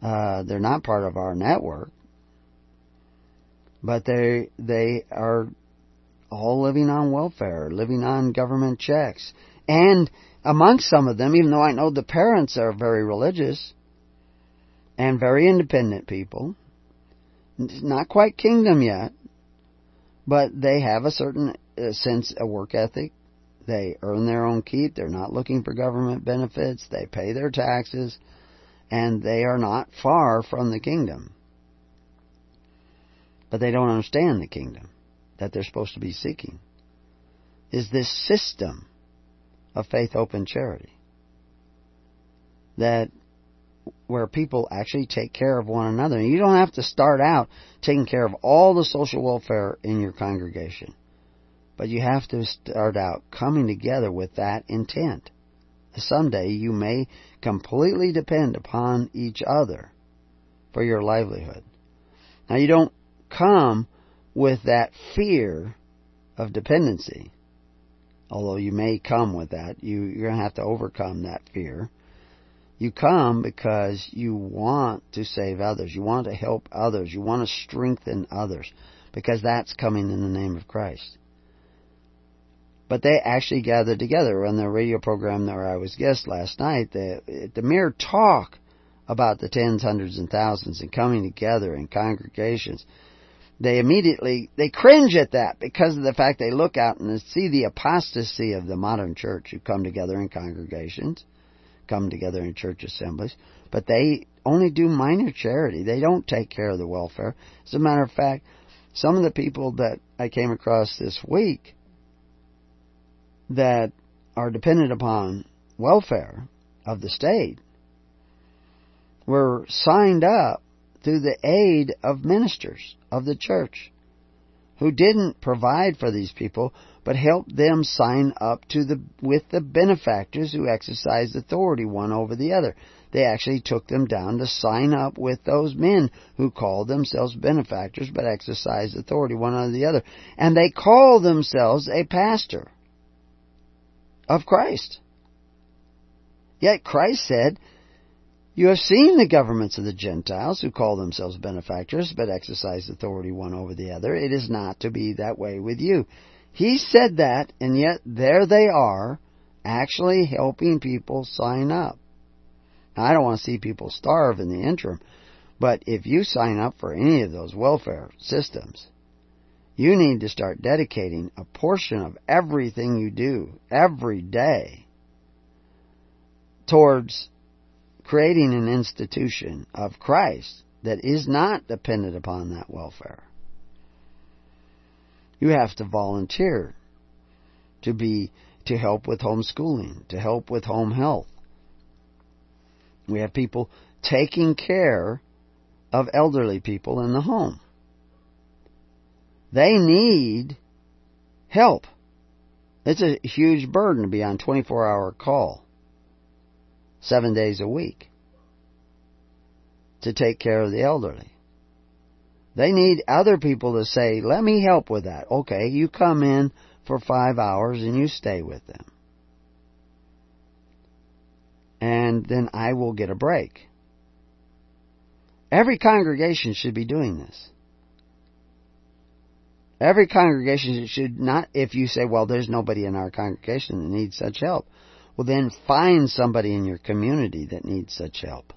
Uh, they're not part of our network, but they they are all living on welfare, living on government checks, and amongst some of them, even though I know the parents are very religious and very independent people, not quite kingdom yet, but they have a certain uh, sense, a work ethic, they earn their own keep. They're not looking for government benefits. They pay their taxes. And they are not far from the kingdom. But they don't understand the kingdom that they're supposed to be seeking. Is this system of faith, open charity. That where people actually take care of one another. And you don't have to start out taking care of all the social welfare in your congregation. But you have to start out coming together with that intent. Someday you may completely depend upon each other for your livelihood. Now you don't come with that fear of dependency. Although you may come with that, you, you're going to have to overcome that fear. You come because you want to save others. You want to help others. You want to strengthen others because that's coming in the name of Christ. But they actually gathered together on the radio program where I was guest last night. The, the mere talk about the tens, hundreds, and thousands and coming together in congregations, they immediately they cringe at that because of the fact they look out and see the apostasy of the modern church who come together in congregations come together in church assemblies, but they only do minor charity. They don't take care of the welfare. As a matter of fact, some of the people that I came across this week that are dependent upon welfare of the state were signed up through the aid of ministers of the church who didn't provide for these people but helped them sign up to the with the benefactors who exercised authority one over the other. They actually took them down to sign up with those men who called themselves benefactors but exercised authority one over the other. And they called themselves a pastor of Christ. Yet Christ said, You have seen the governments of the Gentiles who call themselves benefactors but exercise authority one over the other. It is not to be that way with you. He said that, and yet there they are, actually helping people sign up. Now, I don't want to see people starve in the interim, but if you sign up for any of those welfare systems, you need to start dedicating a portion of everything you do every day towards creating an institution of Christ that is not dependent upon that welfare. You have to volunteer to be to help with homeschooling, to help with home health. We have people taking care of elderly people in the home. They need help. It's a huge burden to be on 24 hour call, seven days a week, to take care of the elderly. They need other people to say, let me help with that. Okay, you come in for five hours and you stay with them. And then I will get a break. Every congregation should be doing this. Every congregation should not, if you say, well, there's nobody in our congregation that needs such help, well, then find somebody in your community that needs such help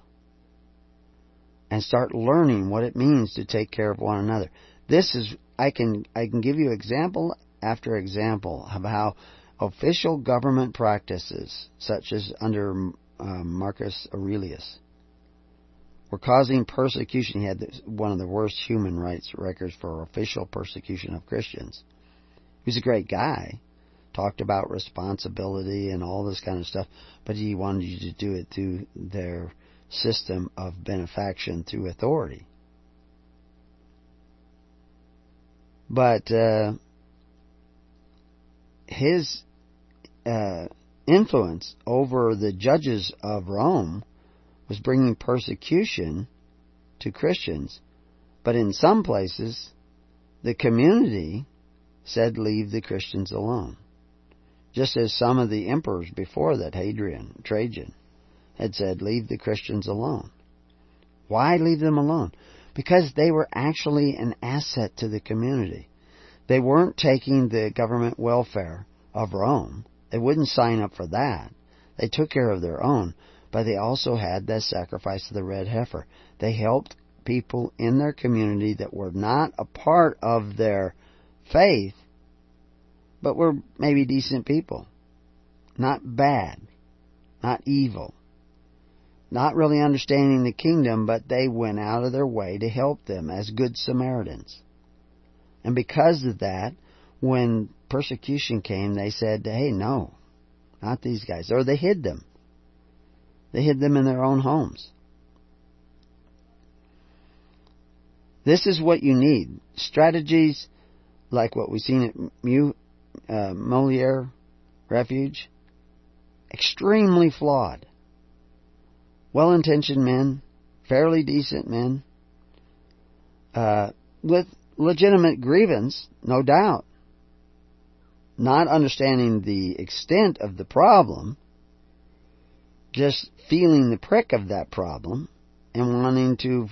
and start learning what it means to take care of one another. This is I can I can give you example after example of how official government practices, such as under uh, Marcus Aurelius, were causing persecution. He had one of the worst human rights records for official persecution of Christians. He was a great guy, talked about responsibility and all this kind of stuff, but he wanted you to do it through their system of benefaction through authority. But uh, his uh, influence over the judges of Rome was bringing persecution to Christians. But in some places, the community said, Leave the Christians alone. Just as some of the emperors before that, Hadrian, Trajan, had said, Leave the Christians alone. Why leave them alone? Because they were actually an asset to the community. They weren't taking the government welfare of Rome. They wouldn't sign up for that. They took care of their own, but they also had that sacrifice of the red heifer. They helped people in their community that were not a part of their faith, but were maybe decent people. Not bad, not evil not really understanding the kingdom, but they went out of their way to help them as good Samaritans. And because of that, when persecution came, they said, hey, no, not these guys. Or they hid them. They hid them in their own homes. This is what you need. Strategies like what we've seen at uh, Malheur Refuge, extremely flawed. Well intentioned men, fairly decent men, uh, with legitimate grievance, no doubt. Not understanding the extent of the problem, just feeling the prick of that problem and wanting to,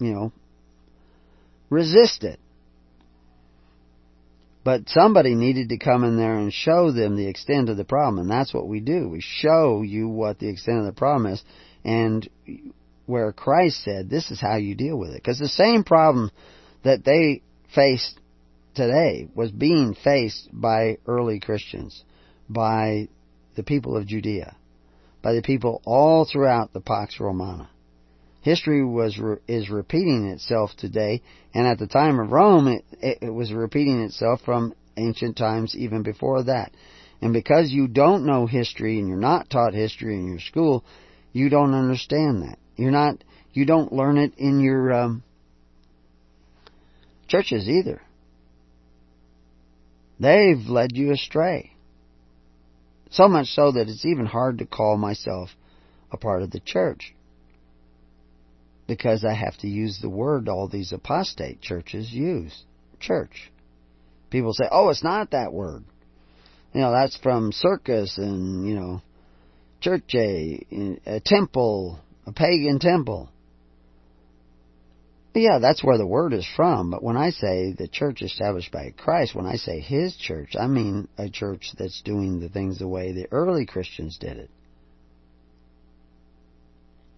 you know, resist it. But somebody needed to come in there and show them the extent of the problem, and that's what we do. We show you what the extent of the problem is, and where Christ said, this is how you deal with it. Because the same problem that they faced today was being faced by early Christians, by the people of Judea, by the people all throughout the Pax Romana. History was is repeating itself today, and at the time of Rome, it, it was repeating itself from ancient times even before that. And because you don't know history and you're not taught history in your school, you don't understand that. You're not. You don't learn it in your um, churches either. They've led you astray. So much so that it's even hard to call myself a part of the church because I have to use the word all these apostate churches use. Church. People say, oh, it's not that word. You know, that's from circus and, you know, church, a, a temple, a pagan temple. Yeah, that's where the word is from, but when I say the church established by Christ, when I say His church, I mean a church that's doing the things the way the early Christians did it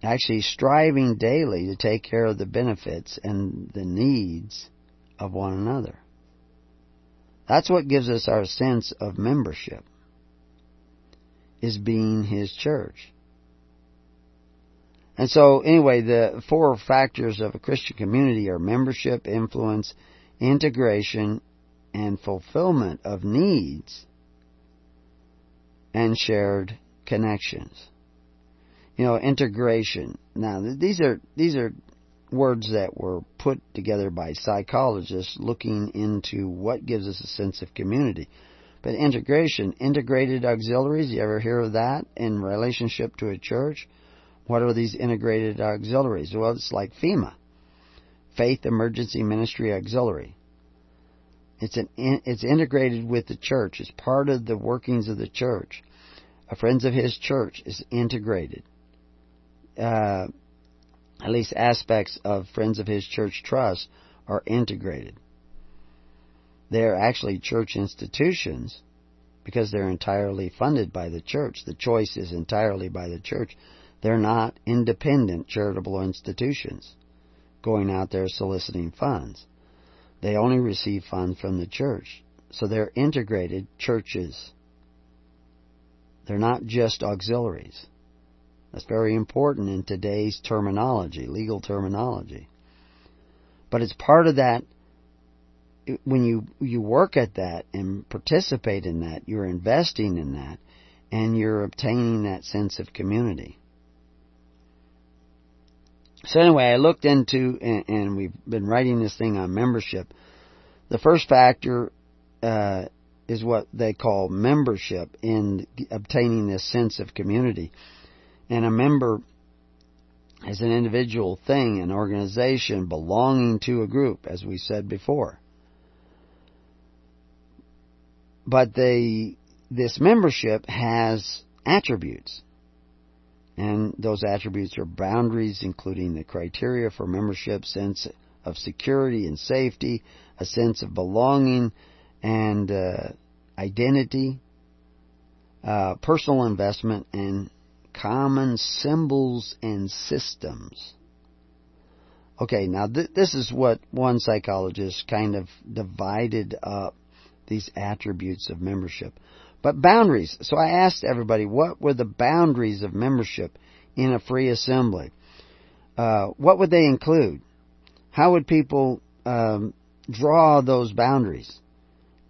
actually striving daily to take care of the benefits and the needs of one another. That's what gives us our sense of membership, is being His church. And so, anyway, the four factors of a Christian community are membership, influence, integration, and fulfillment of needs, and shared connections you know, integration. Now, these are these are words that were put together by psychologists looking into what gives us a sense of community. But integration, integrated auxiliaries, you ever hear of that in relationship to a church? What are these integrated auxiliaries? Well, it's like FEMA, Faith Emergency Ministry Auxiliary. It's an it's integrated with the church. It's part of the workings of the church. A Friends of His church is integrated uh, at least aspects of Friends of His Church Trust, are integrated. They're actually church institutions because they're entirely funded by the church. The choice is entirely by the church. They're not independent charitable institutions going out there soliciting funds. They only receive funds from the church. So they're integrated churches. They're not just auxiliaries. That's very important in today's terminology, legal terminology. But it's part of that when you you work at that and participate in that, you're investing in that and you're obtaining that sense of community. So anyway, I looked into and, and we've been writing this thing on membership. The first factor uh, is what they call membership in obtaining this sense of community. And a member is an individual thing, an organization belonging to a group, as we said before. But they, this membership has attributes. And those attributes are boundaries, including the criteria for membership, sense of security and safety, a sense of belonging and uh, identity, uh, personal investment, and common symbols and systems. Okay, now th- this is what one psychologist kind of divided up these attributes of membership. But boundaries. So I asked everybody, what were the boundaries of membership in a free assembly? Uh, what would they include? How would people um, draw those boundaries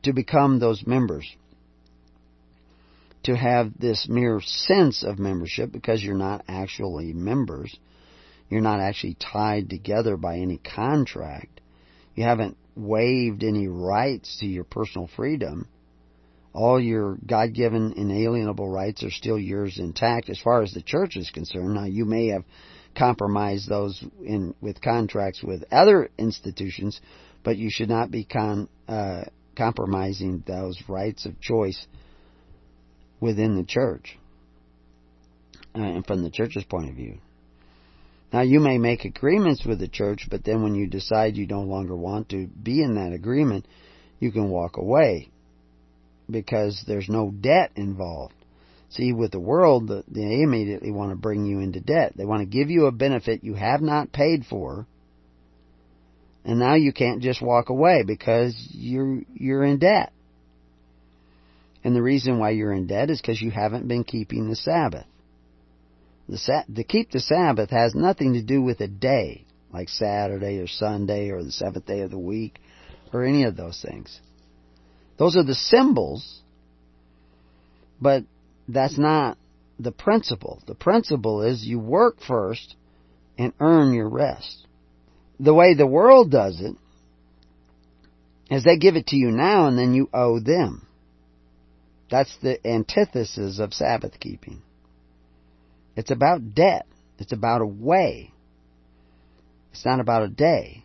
to become those members? To have this mere sense of membership because you're not actually members. You're not actually tied together by any contract. You haven't waived any rights to your personal freedom. All your God given inalienable rights are still yours intact as far as the church is concerned. Now, you may have compromised those in, with contracts with other institutions, but you should not be con, uh, compromising those rights of choice within the church uh, and from the church's point of view. Now, you may make agreements with the church, but then when you decide you no longer want to be in that agreement, you can walk away because there's no debt involved. See, with the world, they immediately want to bring you into debt. They want to give you a benefit you have not paid for, and now you can't just walk away because you're you're in debt. And the reason why you're in debt is because you haven't been keeping the Sabbath. The, to keep the Sabbath has nothing to do with a day, like Saturday or Sunday or the seventh day of the week, or any of those things. Those are the symbols, but that's not the principle. The principle is you work first and earn your rest. The way the world does it is they give it to you now and then you owe them. That's the antithesis of Sabbath keeping. It's about debt. It's about a way. It's not about a day.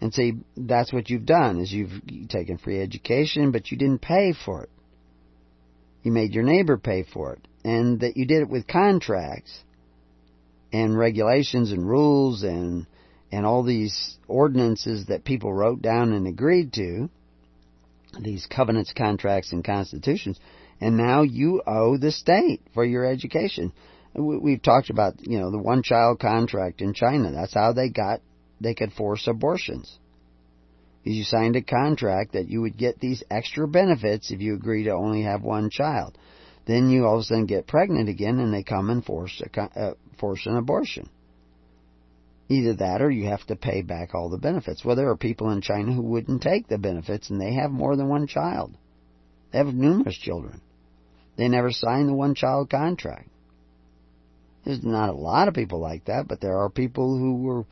And see, that's what you've done, is you've taken free education, but you didn't pay for it. You made your neighbor pay for it. And that you did it with contracts and regulations and rules and and all these ordinances that people wrote down and agreed to, these covenants, contracts, and constitutions, and now you owe the state for your education. We've talked about, you know, the one child contract in China. That's how they got, they could force abortions. You signed a contract that you would get these extra benefits if you agree to only have one child. Then you all of a sudden get pregnant again and they come and force, a, uh, force an abortion. Either that or you have to pay back all the benefits. Well, there are people in China who wouldn't take the benefits and they have more than one child. They have numerous children. They never signed the one child contract. There's not a lot of people like that, but there are people who were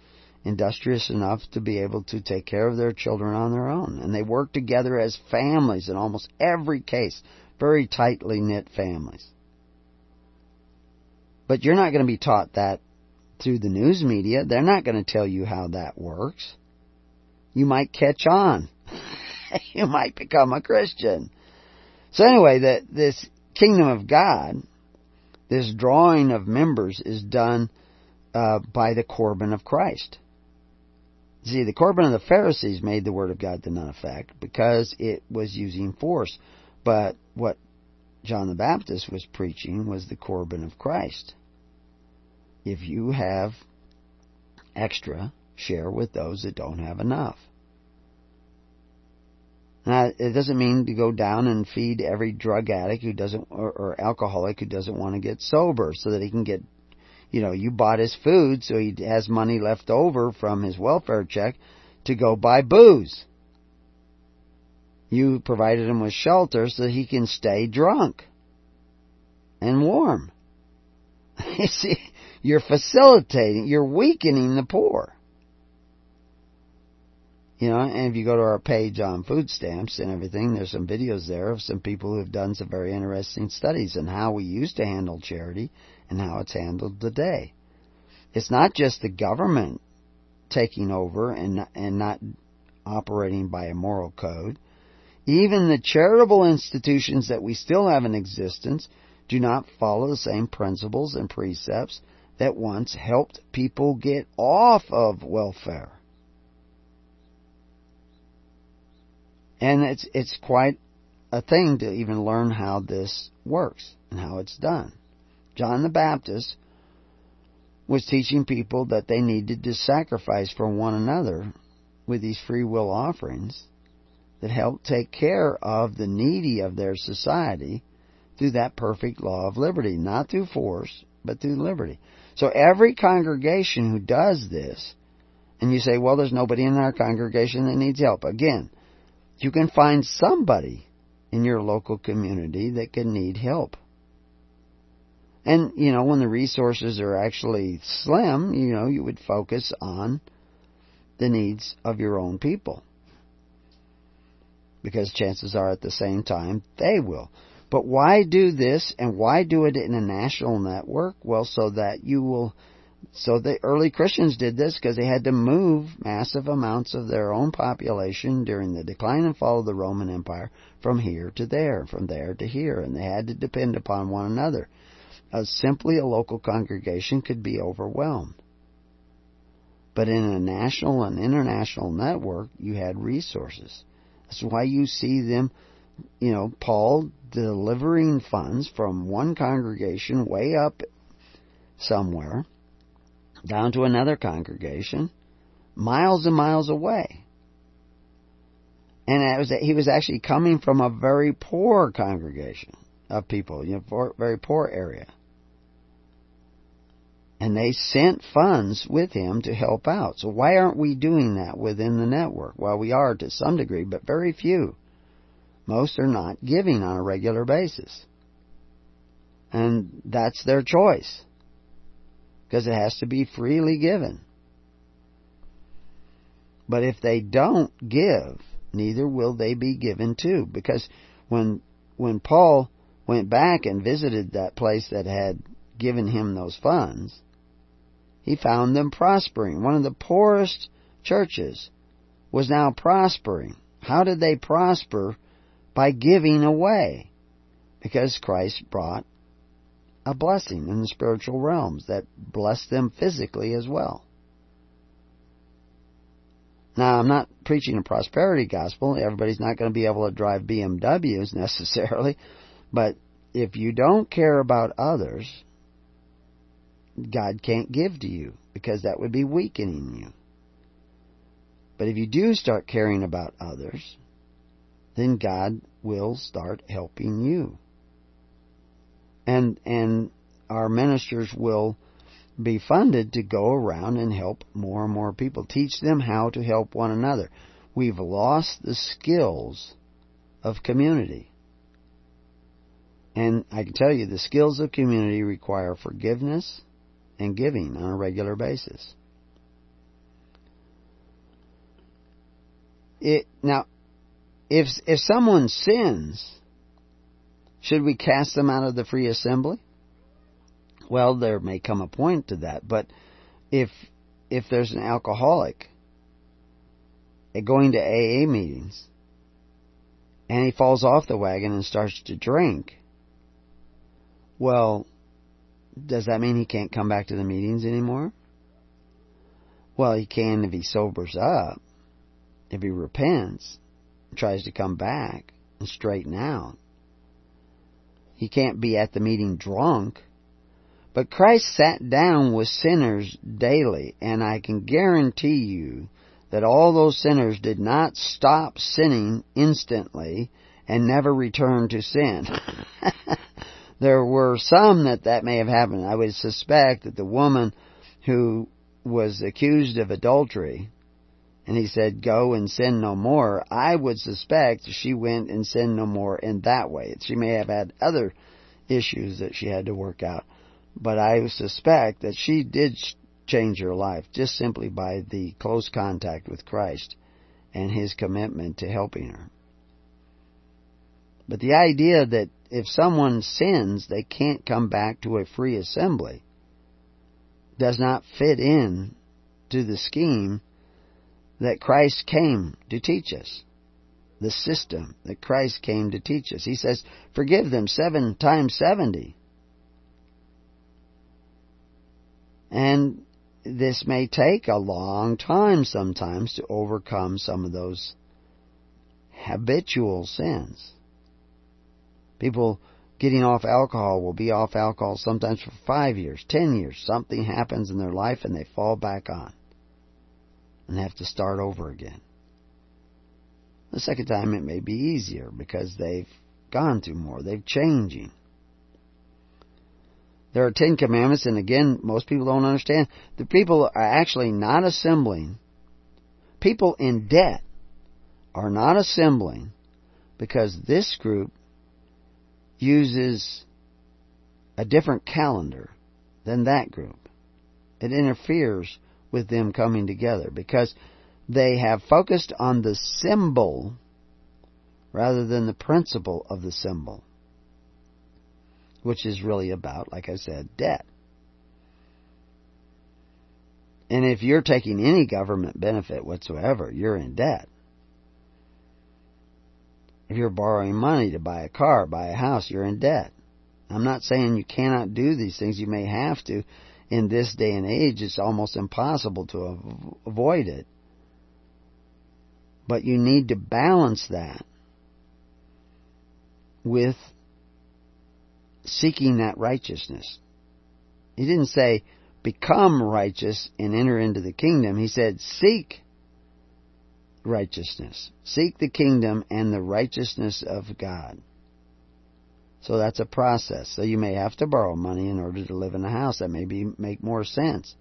industrious enough to be able to take care of their children on their own. And they work together as families in almost every case, very tightly knit families. But you're not going to be taught that through the news media. They're not going to tell you how that works. You might catch on. you might become a Christian. So anyway, that this kingdom of God, this drawing of members is done uh, by the Corban of Christ. See, the Corban of the Pharisees made the Word of God to none effect because it was using force. But what John the Baptist was preaching was the Corban of Christ. If you have extra, share with those that don't have enough. Now, it doesn't mean to go down and feed every drug addict who doesn't, or, or alcoholic who doesn't want to get sober so that he can get, you know, you bought his food so he has money left over from his welfare check to go buy booze. You provided him with shelter so he can stay drunk and warm. you see, you're facilitating, you're weakening the poor. You know, and if you go to our page on food stamps and everything, there's some videos there of some people who have done some very interesting studies on how we used to handle charity and how it's handled today. It's not just the government taking over and and not operating by a moral code. Even the charitable institutions that we still have in existence do not follow the same principles and precepts that once helped people get off of welfare. And it's it's quite a thing to even learn how this works and how it's done. John the Baptist was teaching people that they needed to sacrifice for one another with these free will offerings that helped take care of the needy of their society through that perfect law of liberty, not through force, but through liberty. So every congregation who does this, and you say, well, there's nobody in our congregation that needs help. Again, you can find somebody in your local community that can need help. And, you know, when the resources are actually slim, you know, you would focus on the needs of your own people. Because chances are at the same time they will. But why do this and why do it in a national network? Well, so that you will so the early Christians did this because they had to move massive amounts of their own population during the decline and fall of the Roman Empire from here to there, from there to here, and they had to depend upon one another. Uh, simply a local congregation could be overwhelmed. But in a national and international network, you had resources. That's why you see them, you know, Paul delivering funds from one congregation way up somewhere down to another congregation, miles and miles away. And it was, he was actually coming from a very poor congregation of people, you know, very poor area. And they sent funds with him to help out. So why aren't we doing that within the network? Well, we are to some degree, but very few. Most are not giving on a regular basis. And that's their choice because it has to be freely given. But if they don't give, neither will they be given to. Because when when Paul went back and visited that place that had given him those funds, he found them prospering. One of the poorest churches was now prospering. How did they prosper? By giving away. Because Christ brought a blessing in the spiritual realms that blessed them physically as well. Now, I'm not preaching a prosperity gospel. Everybody's not going to be able to drive BMWs necessarily. But if you don't care about others, God can't give to you because that would be weakening you. But if you do start caring about others, then God will start helping you and and our ministers will be funded to go around and help more and more people, teach them how to help one another. We've lost the skills of community. And I can tell you the skills of community require forgiveness and giving on a regular basis. It, now, if if someone sins, should we cast them out of the free assembly? Well, there may come a point to that, but if if there's an alcoholic eh, going to AA meetings and he falls off the wagon and starts to drink, well, does that mean he can't come back to the meetings anymore? Well, he can if he sobers up, if he repents, tries to come back and straighten out. He can't be at the meeting drunk. But Christ sat down with sinners daily, and I can guarantee you that all those sinners did not stop sinning instantly and never return to sin. there were some that that may have happened. I would suspect that the woman who was accused of adultery and he said, Go and sin no more, I would suspect she went and sinned no more in that way. She may have had other issues that she had to work out, but I suspect that she did change her life just simply by the close contact with Christ and his commitment to helping her. But the idea that if someone sins, they can't come back to a free assembly does not fit in to the scheme that Christ came to teach us. The system that Christ came to teach us. He says, forgive them seven times seventy. And this may take a long time sometimes to overcome some of those habitual sins. People getting off alcohol will be off alcohol sometimes for five years, ten years. Something happens in their life and they fall back on and have to start over again. The second time it may be easier because they've gone through more, they've changing. There are Ten Commandments, and again, most people don't understand. The people are actually not assembling. People in debt are not assembling because this group uses a different calendar than that group. It interferes with them coming together because they have focused on the symbol rather than the principle of the symbol, which is really about, like I said, debt. And if you're taking any government benefit whatsoever, you're in debt. If you're borrowing money to buy a car, buy a house, you're in debt. I'm not saying you cannot do these things. You may have to. In this day and age, it's almost impossible to avoid it. But you need to balance that with seeking that righteousness. He didn't say, become righteous and enter into the kingdom. He said, seek righteousness. Seek the kingdom and the righteousness of God. So that's a process. So you may have to borrow money in order to live in a house. That may be, make more sense.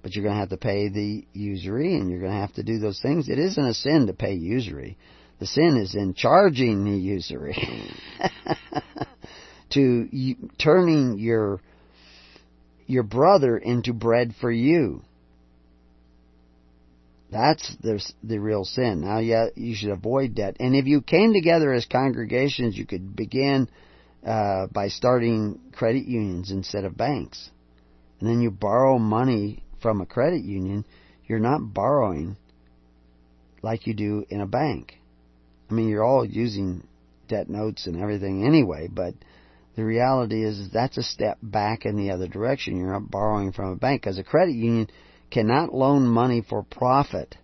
But you're going to have to pay the usury and you're going to have to do those things. It isn't a sin to pay usury. The sin is in charging the usury. to turning your your brother into bread for you. That's the, the real sin. Now, yeah, you should avoid debt. And if you came together as congregations, you could begin uh, by starting credit unions instead of banks. And then you borrow money from a credit union. You're not borrowing like you do in a bank. I mean, you're all using debt notes and everything anyway, but the reality is, is that's a step back in the other direction. You're not borrowing from a bank because a credit union cannot loan money for profit.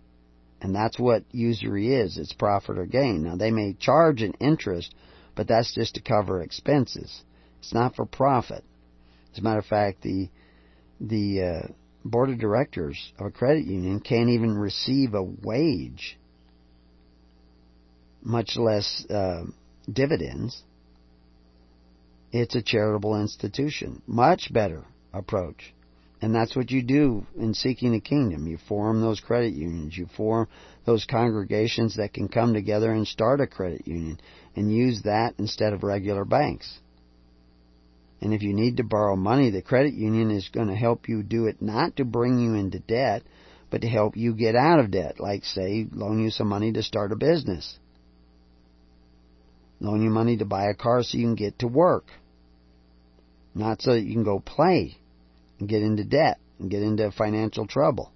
And that's what usury is. It's profit or gain. Now they may charge an interest, but that's just to cover expenses. It's not for profit. As a matter of fact, the the uh, board of directors of a credit union can't even receive a wage, much less uh, dividends. It's a charitable institution. Much better approach. And that's what you do in seeking the kingdom. You form those credit unions. You form those congregations that can come together and start a credit union and use that instead of regular banks. And if you need to borrow money, the credit union is going to help you do it not to bring you into debt, but to help you get out of debt. Like, say, loan you some money to start a business. Loan you money to buy a car so you can get to work. Not so that you can go play and get into debt and get into financial trouble.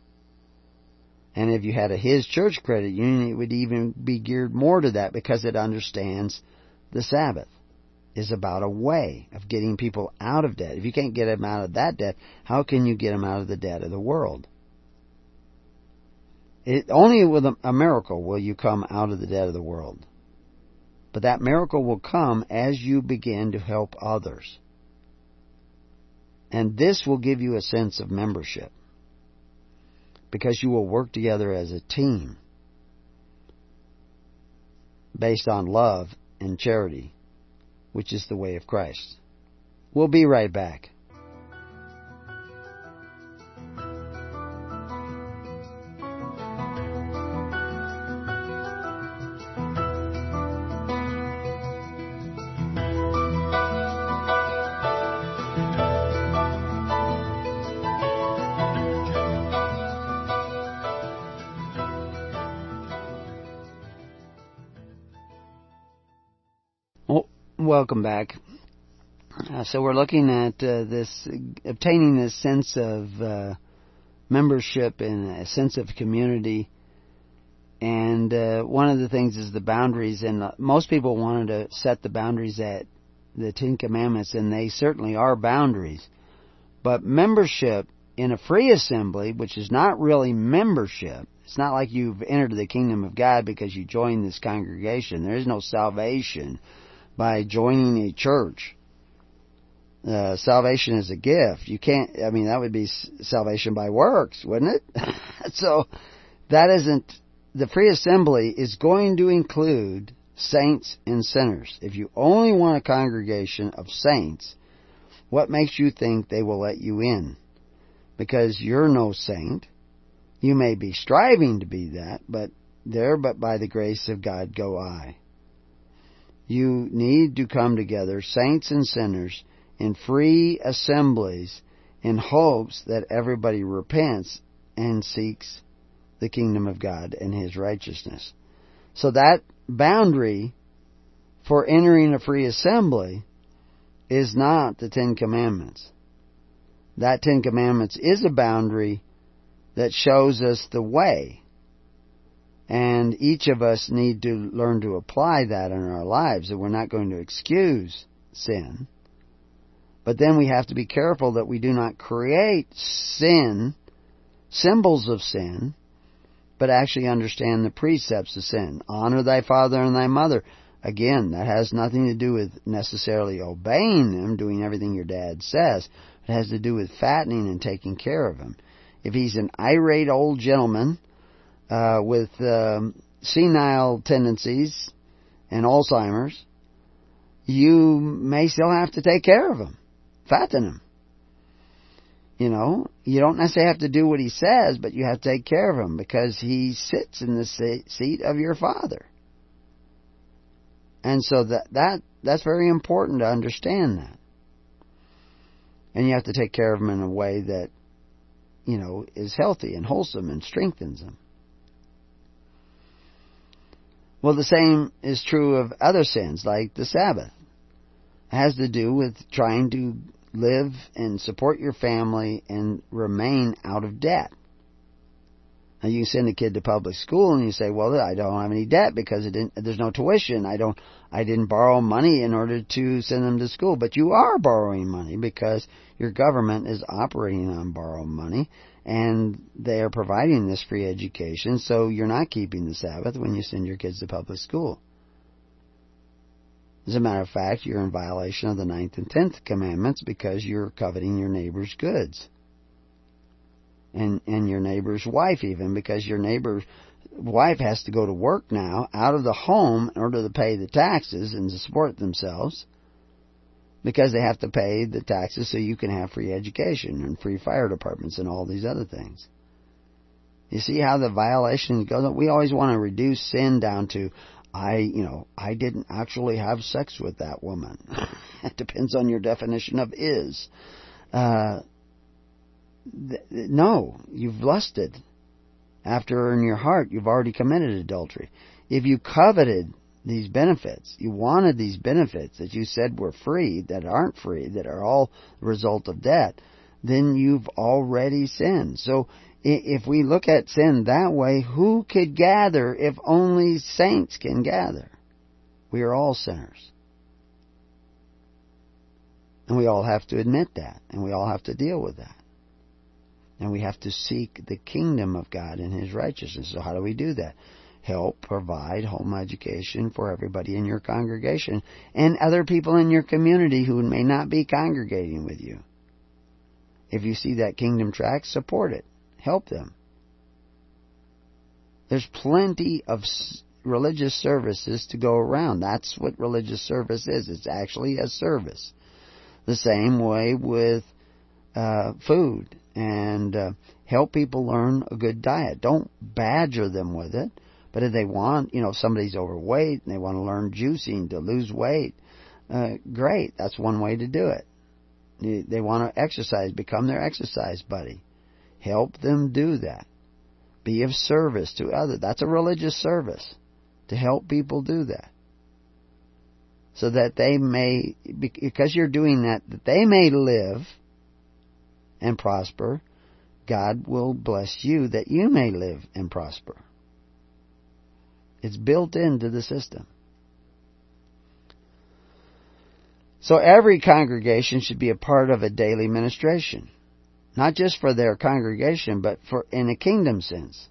And if you had a His Church credit union, it would even be geared more to that because it understands the Sabbath is about a way of getting people out of debt. If you can't get them out of that debt, how can you get them out of the debt of the world? It, only with a, a miracle will you come out of the debt of the world. But that miracle will come as you begin to help others. And this will give you a sense of membership because you will work together as a team based on love and charity, which is the way of Christ. We'll be right back. Welcome back. Uh, so we're looking at uh, this, obtaining this sense of uh, membership and a sense of community. And uh, one of the things is the boundaries, and uh, most people wanted to set the boundaries at the Ten Commandments, and they certainly are boundaries. But membership in a free assembly, which is not really membership, it's not like you've entered the kingdom of God because you joined this congregation. There is no salvation by joining a church. Uh, salvation is a gift. You can't, I mean, that would be salvation by works, wouldn't it? so, that isn't, the free assembly is going to include saints and sinners. If you only want a congregation of saints, what makes you think they will let you in? Because you're no saint. You may be striving to be that, but there but by the grace of God go I you need to come together, saints and sinners, in free assemblies in hopes that everybody repents and seeks the kingdom of God and His righteousness. So that boundary for entering a free assembly is not the Ten Commandments. That Ten Commandments is a boundary that shows us the way. And each of us need to learn to apply that in our lives, that we're not going to excuse sin. But then we have to be careful that we do not create sin, symbols of sin, but actually understand the precepts of sin. Honor thy father and thy mother. Again, that has nothing to do with necessarily obeying them, doing everything your dad says. It has to do with fattening and taking care of him. If he's an irate old gentleman uh, with um, senile tendencies and Alzheimer's, you may still have to take care of him, fatten him. You know, you don't necessarily have to do what he says, but you have to take care of him because he sits in the seat of your father. And so that that that's very important to understand that. And you have to take care of them in a way that you know is healthy and wholesome and strengthens them. Well, the same is true of other sins like the Sabbath. It has to do with trying to live and support your family and remain out of debt. Now you send a kid to public school and you say, well, I don't have any debt because there's no tuition. I don't, I didn't borrow money in order to send them to school. But you are borrowing money because your government is operating on borrowed money and they are providing this free education. So you're not keeping the Sabbath when you send your kids to public school. As a matter of fact, you're in violation of the ninth and tenth commandments because you're coveting your neighbor's goods and and your neighbor's wife even because your neighbor's wife has to go to work now out of the home in order to pay the taxes and to support themselves because they have to pay the taxes so you can have free education and free fire departments and all these other things. You see how the violation goes? We always want to reduce sin down to, I, you know, I didn't actually have sex with that woman. it depends on your definition of is. Uh, no, you've lusted. After in your heart, you've already committed adultery. If you coveted these benefits, you wanted these benefits that you said were free, that aren't free, that are all the result of debt, then you've already sinned. So if we look at sin that way, who could gather if only saints can gather? We are all sinners. And we all have to admit that, and we all have to deal with that. And we have to seek the kingdom of God and His righteousness. So how do we do that? Help provide home education for everybody in your congregation and other people in your community who may not be congregating with you. If you see that kingdom track, support it. Help them. There's plenty of religious services to go around. That's what religious service is. It's actually a service. The same way with uh, food and uh, help people learn a good diet. Don't badger them with it. But if they want, you know, somebody's overweight and they want to learn juicing to lose weight, uh, great. That's one way to do it. They want to exercise, become their exercise buddy. Help them do that. Be of service to others. That's a religious service to help people do that. So that they may, because you're doing that, that they may live and prosper, God will bless you that you may live and prosper. It's built into the system. So every congregation should be a part of a daily ministration. Not just for their congregation, but for in a kingdom sense.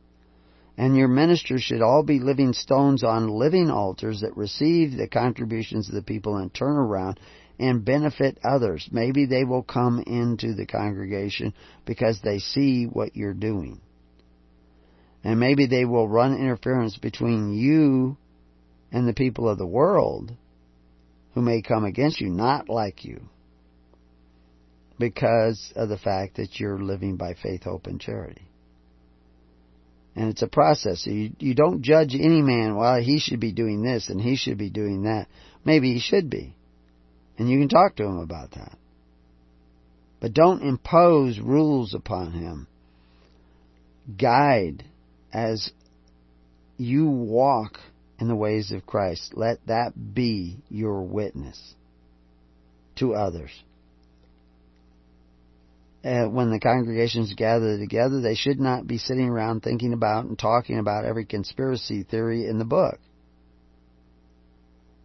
And your ministers should all be living stones on living altars that receive the contributions of the people and turn around and benefit others. Maybe they will come into the congregation because they see what you're doing. And maybe they will run interference between you and the people of the world who may come against you, not like you, because of the fact that you're living by faith, hope, and charity. And it's a process. You, you don't judge any man, well, he should be doing this and he should be doing that. Maybe he should be. And you can talk to him about that. But don't impose rules upon him. Guide as you walk in the ways of Christ. Let that be your witness to others. When the congregations gather together, they should not be sitting around thinking about and talking about every conspiracy theory in the book.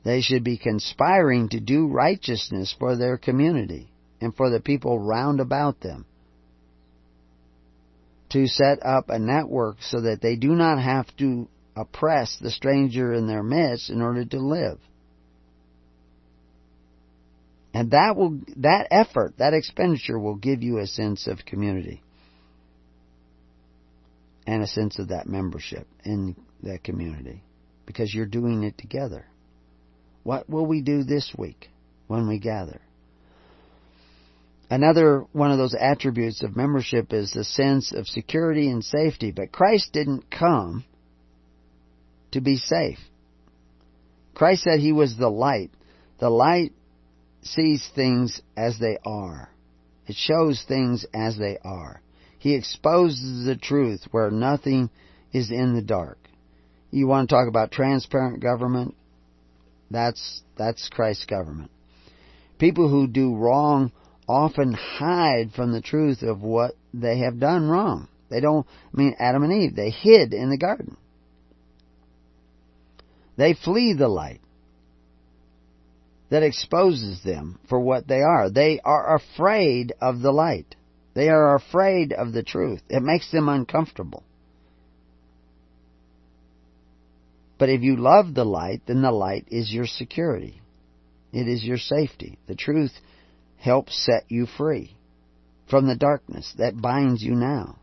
They should be conspiring to do righteousness for their community and for the people round about them. To set up a network so that they do not have to oppress the stranger in their midst in order to live. And that will, that effort, that expenditure will give you a sense of community. And a sense of that membership in that community. Because you're doing it together. What will we do this week when we gather? Another one of those attributes of membership is the sense of security and safety. But Christ didn't come to be safe. Christ said he was the light. The light sees things as they are. It shows things as they are. He exposes the truth where nothing is in the dark. You want to talk about transparent government? That's, that's Christ's government. People who do wrong often hide from the truth of what they have done wrong. They don't, I mean, Adam and Eve, they hid in the garden. They flee the light that exposes them for what they are. They are afraid of the light. They are afraid of the truth. It makes them uncomfortable. But if you love the light, then the light is your security. It is your safety. The truth helps set you free from the darkness that binds you now.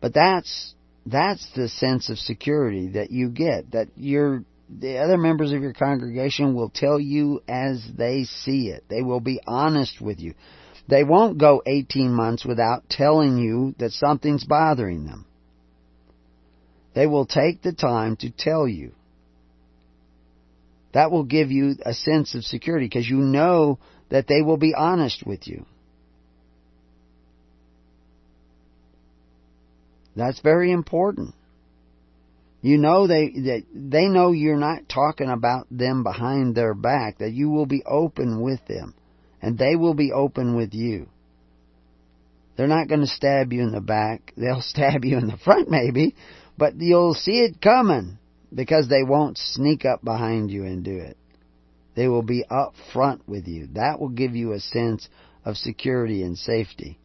But that's that's the sense of security that you get that you're the other members of your congregation will tell you as they see it. They will be honest with you. They won't go 18 months without telling you that something's bothering them. They will take the time to tell you. That will give you a sense of security because you know that they will be honest with you. That's very important. You know they that they know you're not talking about them behind their back, that you will be open with them and they will be open with you. They're not going to stab you in the back. They'll stab you in the front maybe, but you'll see it coming because they won't sneak up behind you and do it. They will be up front with you. That will give you a sense of security and safety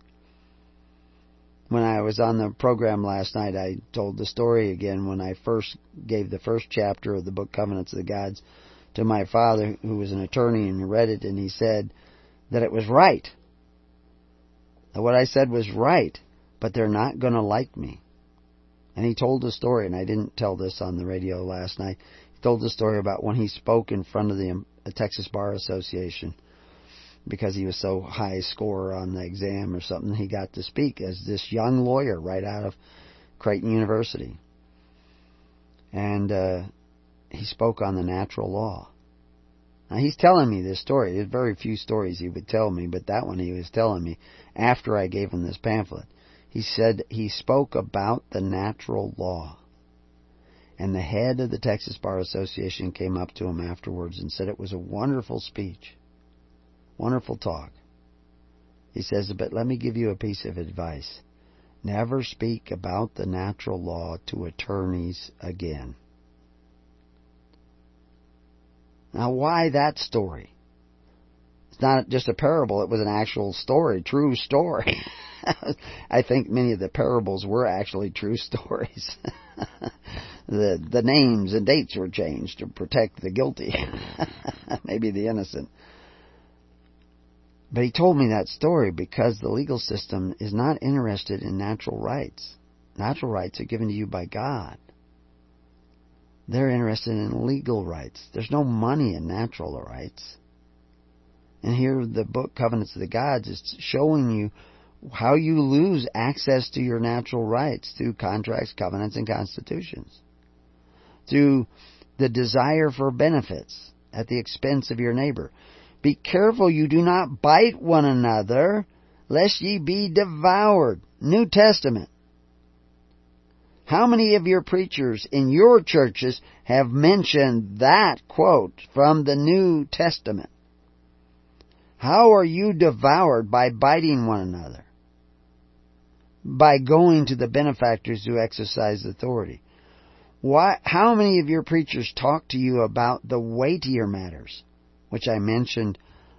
when I was on the program last night, I told the story again when I first gave the first chapter of the book Covenants of the Gods to my father, who was an attorney, and read it, and he said that it was right. That what I said was right, but they're not going to like me. And he told the story, and I didn't tell this on the radio last night. He told the story about when he spoke in front of the, the Texas Bar Association because he was so high score on the exam or something, he got to speak as this young lawyer right out of Creighton University. And uh, he spoke on the natural law. Now he's telling me this story. There's very few stories he would tell me, but that one he was telling me after I gave him this pamphlet. He said he spoke about the natural law. And the head of the Texas Bar Association came up to him afterwards and said it was a wonderful speech. Wonderful talk. He says, but let me give you a piece of advice. Never speak about the natural law to attorneys again. Now, why that story? It's not just a parable, it was an actual story, true story. I think many of the parables were actually true stories. the the names and dates were changed to protect the guilty, maybe the innocent. But he told me that story because the legal system is not interested in natural rights. Natural rights are given to you by God. They're interested in legal rights. There's no money in natural rights. And here the book Covenants of the Gods is showing you how you lose access to your natural rights through contracts, covenants, and constitutions. Through the desire for benefits at the expense of your neighbor Be careful you do not bite one another, lest ye be devoured. New Testament. How many of your preachers in your churches have mentioned that quote from the New Testament? How are you devoured by biting one another? By going to the benefactors who exercise authority. Why, how many of your preachers talk to you about the weightier matters, which I mentioned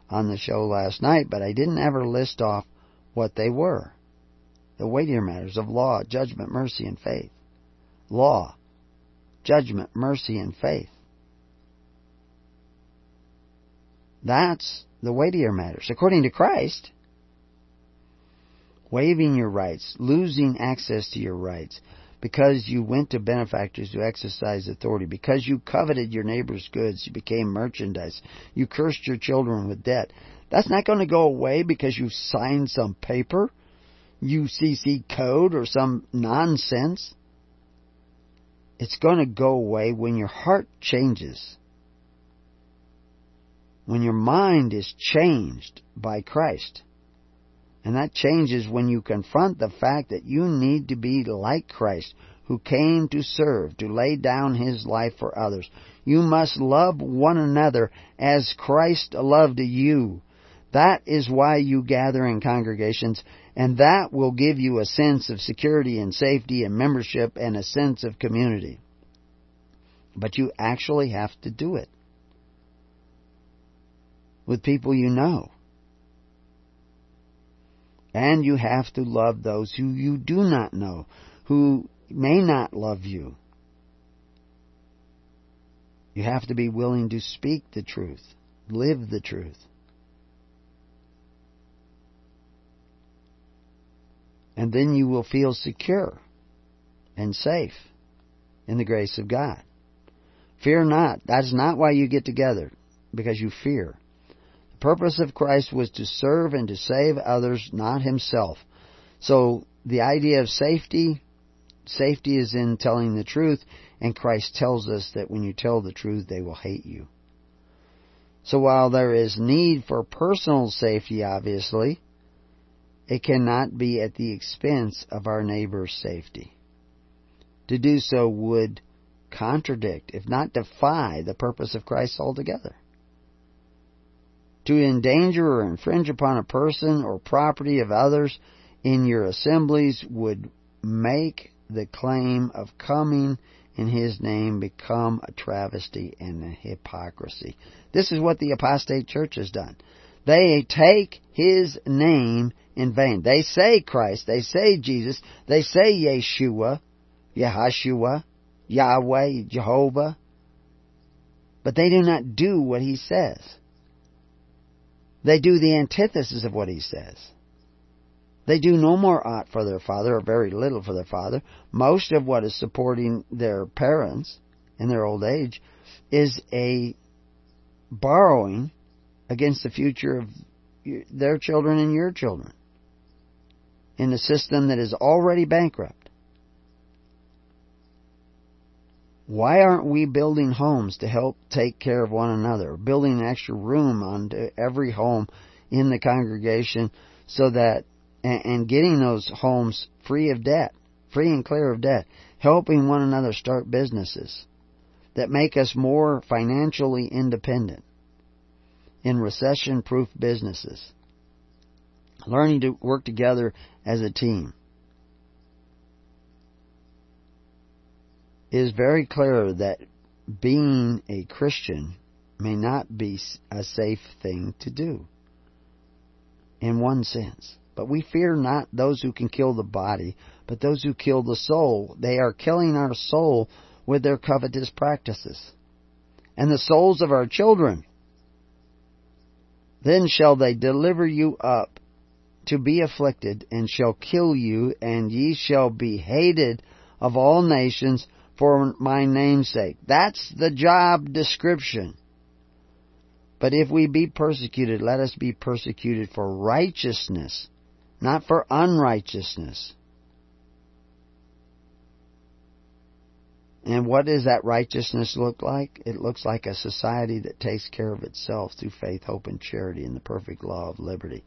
on the show last night, but I didn't ever list off what they were? The weightier matters of law, judgment, mercy, and faith. Law, judgment, mercy, and faith. That's the weightier matters. According to Christ, waiving your rights, losing access to your rights, because you went to benefactors who exercised authority, because you coveted your neighbor's goods, you became merchandise, you cursed your children with debt. That's not going to go away because you signed some paper, UCC code, or some nonsense. It's going to go away when your heart changes. When your mind is changed by Christ. And that changes when you confront the fact that you need to be like Christ, who came to serve, to lay down his life for others. You must love one another as Christ loved you. That is why you gather in congregations, and that will give you a sense of security and safety and membership and a sense of community. But you actually have to do it with people you know. And you have to love those who you do not know, who may not love you. You have to be willing to speak the truth, live the truth. And then you will feel secure and safe in the grace of God. Fear not. That is not why you get together, because you fear. The purpose of Christ was to serve and to save others, not himself. So the idea of safety, safety is in telling the truth, and Christ tells us that when you tell the truth, they will hate you. So while there is need for personal safety, obviously, it cannot be at the expense of our neighbor's safety. To do so would contradict, if not defy, the purpose of Christ altogether. To endanger or infringe upon a person or property of others in your assemblies would make the claim of coming in His name become a travesty and a hypocrisy. This is what the apostate church has done. They take His name in vain. They say Christ, they say Jesus, they say Yeshua, Yahashua, Yahweh, Jehovah, but they do not do what he says. They do the antithesis of what he says. They do no more aught for their father, or very little for their father. Most of what is supporting their parents in their old age is a borrowing against the future of their children and your children in a system that is already bankrupt. Why aren't we building homes to help take care of one another? Building an extra room onto every home in the congregation so that, and getting those homes free of debt, free and clear of debt, helping one another start businesses that make us more financially independent in recession proof businesses. Learning to work together as a team. Is very clear that being a Christian may not be a safe thing to do in one sense. But we fear not those who can kill the body, but those who kill the soul. They are killing our soul with their covetous practices. And the souls of our children. Then shall they deliver you up to be afflicted, and shall kill you, and ye shall be hated of all nations for my name's sake. That's the job description. But if we be persecuted, let us be persecuted for righteousness, not for unrighteousness. And what does that righteousness look like? It looks like a society that takes care of itself through faith, hope, and charity and the perfect law of liberty.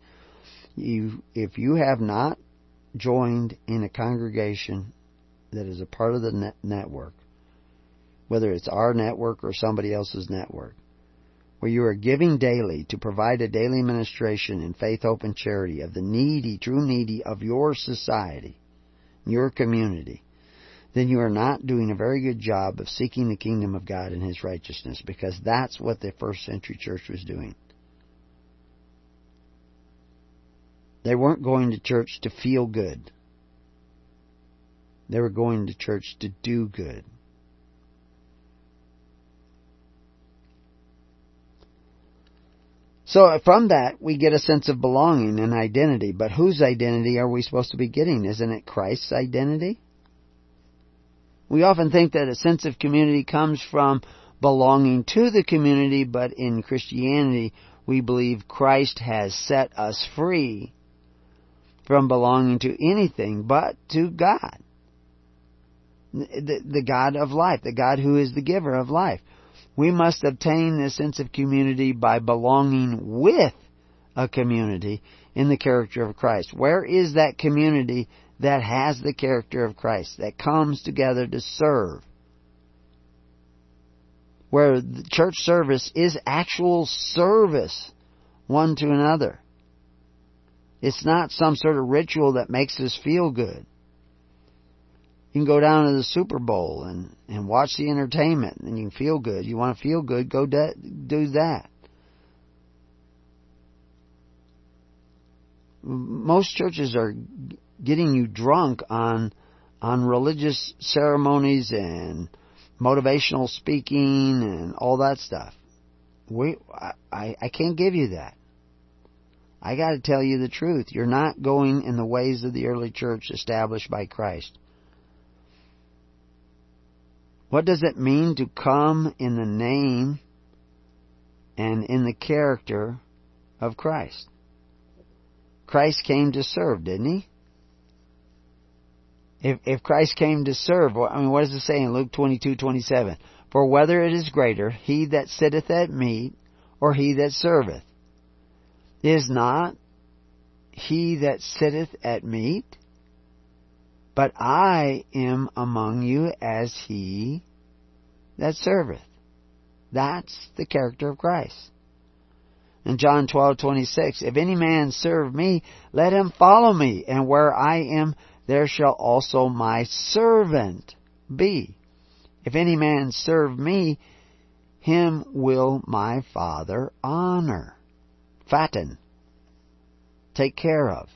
You, if you have not joined in a congregation that is a part of the net network, whether it's our network or somebody else's network, where you are giving daily to provide a daily ministration in faith, hope, and charity of the needy, true needy of your society, your community, then you are not doing a very good job of seeking the kingdom of God and His righteousness because that's what the first century church was doing. They weren't going to church to feel good. They were going to church to do good. So uh, from that, we get a sense of belonging and identity. But whose identity are we supposed to be getting? Isn't it Christ's identity? We often think that a sense of community comes from belonging to the community, but in Christianity, we believe Christ has set us free from belonging to anything but to God. The, the God of life, the God who is the giver of life. We must obtain this sense of community by belonging with a community in the character of Christ. Where is that community that has the character of Christ, that comes together to serve. Where the church service is actual service one to another. It's not some sort of ritual that makes us feel good. You can go down to the Super Bowl and, and watch the entertainment and you can feel good. You want to feel good, go de- do that. Most churches are getting you drunk on on religious ceremonies and motivational speaking and all that stuff. We, I, I can't give you that. I got to tell you the truth. You're not going in the ways of the early church established by Christ. What does it mean to come in the name and in the character of Christ? Christ came to serve, didn't he? If, if Christ came to serve, I mean, what does it say in Luke 22, 27? For whether it is greater, he that sitteth at meat, or he that serveth, is not he that sitteth at meat, but I am among you as he that serveth. That's the character of Christ. In John 12:26, if any man serve me, let him follow me, and where I am, there shall also my servant be. If any man serve me, him will my Father honor. Fatten. Take care of.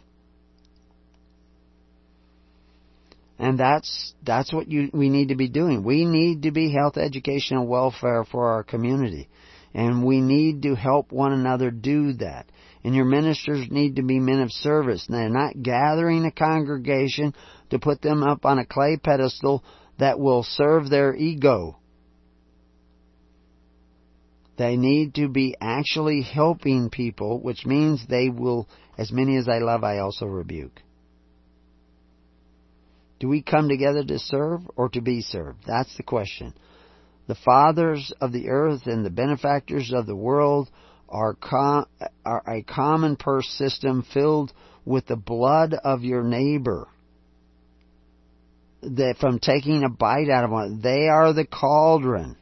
And that's that's what you, we need to be doing. We need to be health, education, and welfare for our community. And we need to help one another do that. And your ministers need to be men of service. And they're not gathering a congregation to put them up on a clay pedestal that will serve their ego. They need to be actually helping people, which means they will, as many as I love, I also rebuke. Do we come together to serve or to be served? That's the question. The fathers of the earth and the benefactors of the world are, com- are a common purse system filled with the blood of your neighbor. That from taking a bite out of one, they are the cauldron,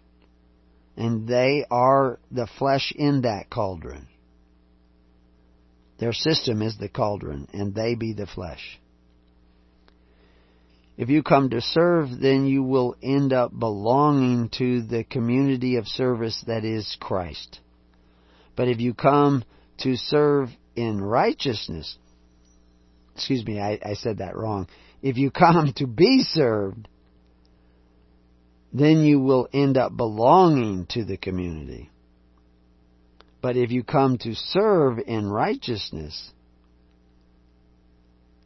and they are the flesh in that cauldron. Their system is the cauldron, and they be the flesh. If you come to serve, then you will end up belonging to the community of service that is Christ. But if you come to serve in righteousness, excuse me, I, I said that wrong. If you come to be served, then you will end up belonging to the community. But if you come to serve in righteousness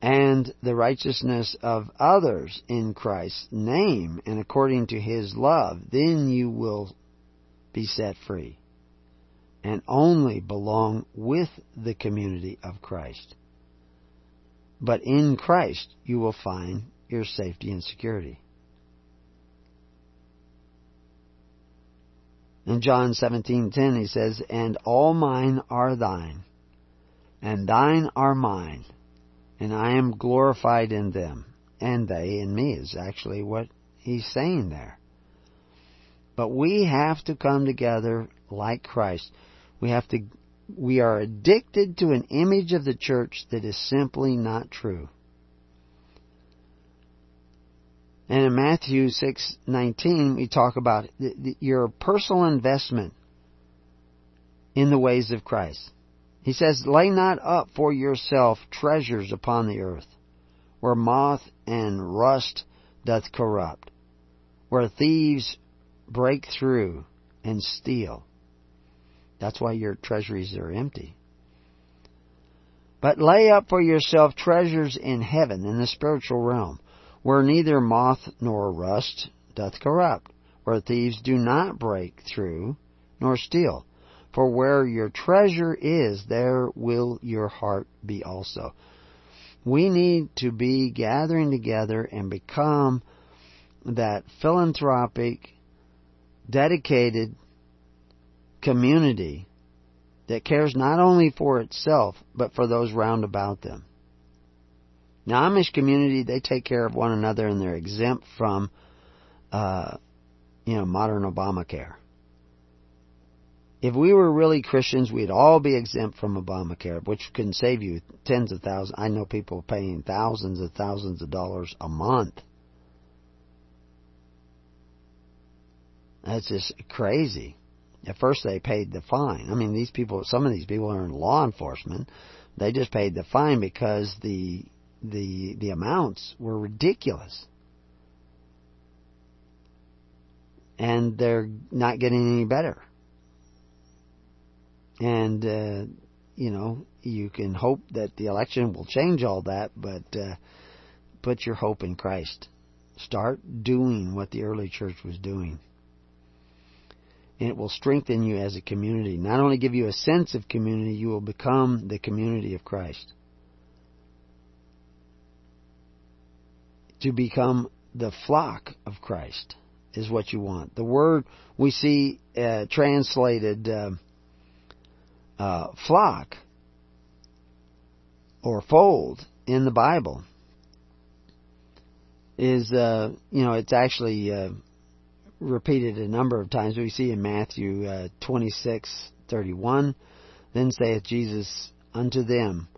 and the righteousness of others in Christ's name and according to His love, then you will be set free and only belong with the community of Christ. But in Christ you will find your safety and security. In John 17:10 he says, "And all mine are thine, and thine are mine, and I am glorified in them, and they in me." Is actually what he's saying there. But we have to come together like Christ. We have to we are addicted to an image of the church that is simply not true. And in Matthew 6:19 we talk about your personal investment in the ways of Christ. He says, "Lay not up for yourself treasures upon the earth, where moth and rust doth corrupt, where thieves break through and steal." That's why your treasuries are empty. But lay up for yourself treasures in heaven, in the spiritual realm, where neither moth nor rust doth corrupt, where thieves do not break through nor steal. For where your treasure is, there will your heart be also. We need to be gathering together and become that philanthropic, dedicated community that cares not only for itself, but for those round about them. Now, Amish community, they take care of one another and they're exempt from, uh, you know, modern Obamacare. If we were really Christians, we'd all be exempt from Obamacare, which can save you tens of thousands. I know people paying thousands of thousands of dollars a month. That's just crazy. At first, they paid the fine. I mean, these people, some of these people are in law enforcement. They just paid the fine because the the the amounts were ridiculous. And they're not getting any better. And uh, you know, you can hope that the election will change all that, but uh, put your hope in Christ. Start doing what the early church was doing. And it will strengthen you as a community. Not only give you a sense of community, you will become the community of Christ. to become the flock of Christ is what you want. The word we see uh, translated uh, uh, flock or fold in the Bible is, uh, you know, it's actually uh, repeated a number of times. We see in Matthew uh, twenty six thirty one. Then saith Jesus unto them,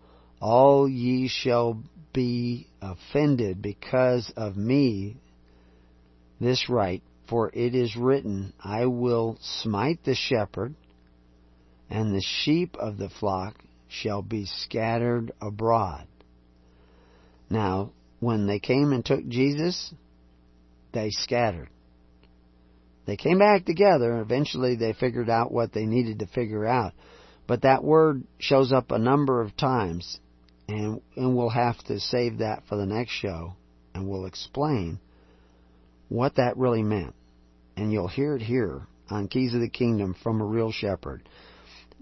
All ye shall be offended because of me this right, for it is written, I will smite the shepherd, and the sheep of the flock shall be scattered abroad. Now, when they came and took Jesus, they scattered. They came back together. Eventually, they figured out what they needed to figure out. But that word shows up a number of times and and we'll have to save that for the next show and we'll explain what that really meant. And you'll hear it here on Keys of the Kingdom from a real shepherd.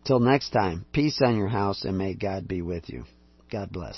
Till next time, peace on your house and may God be with you. God bless.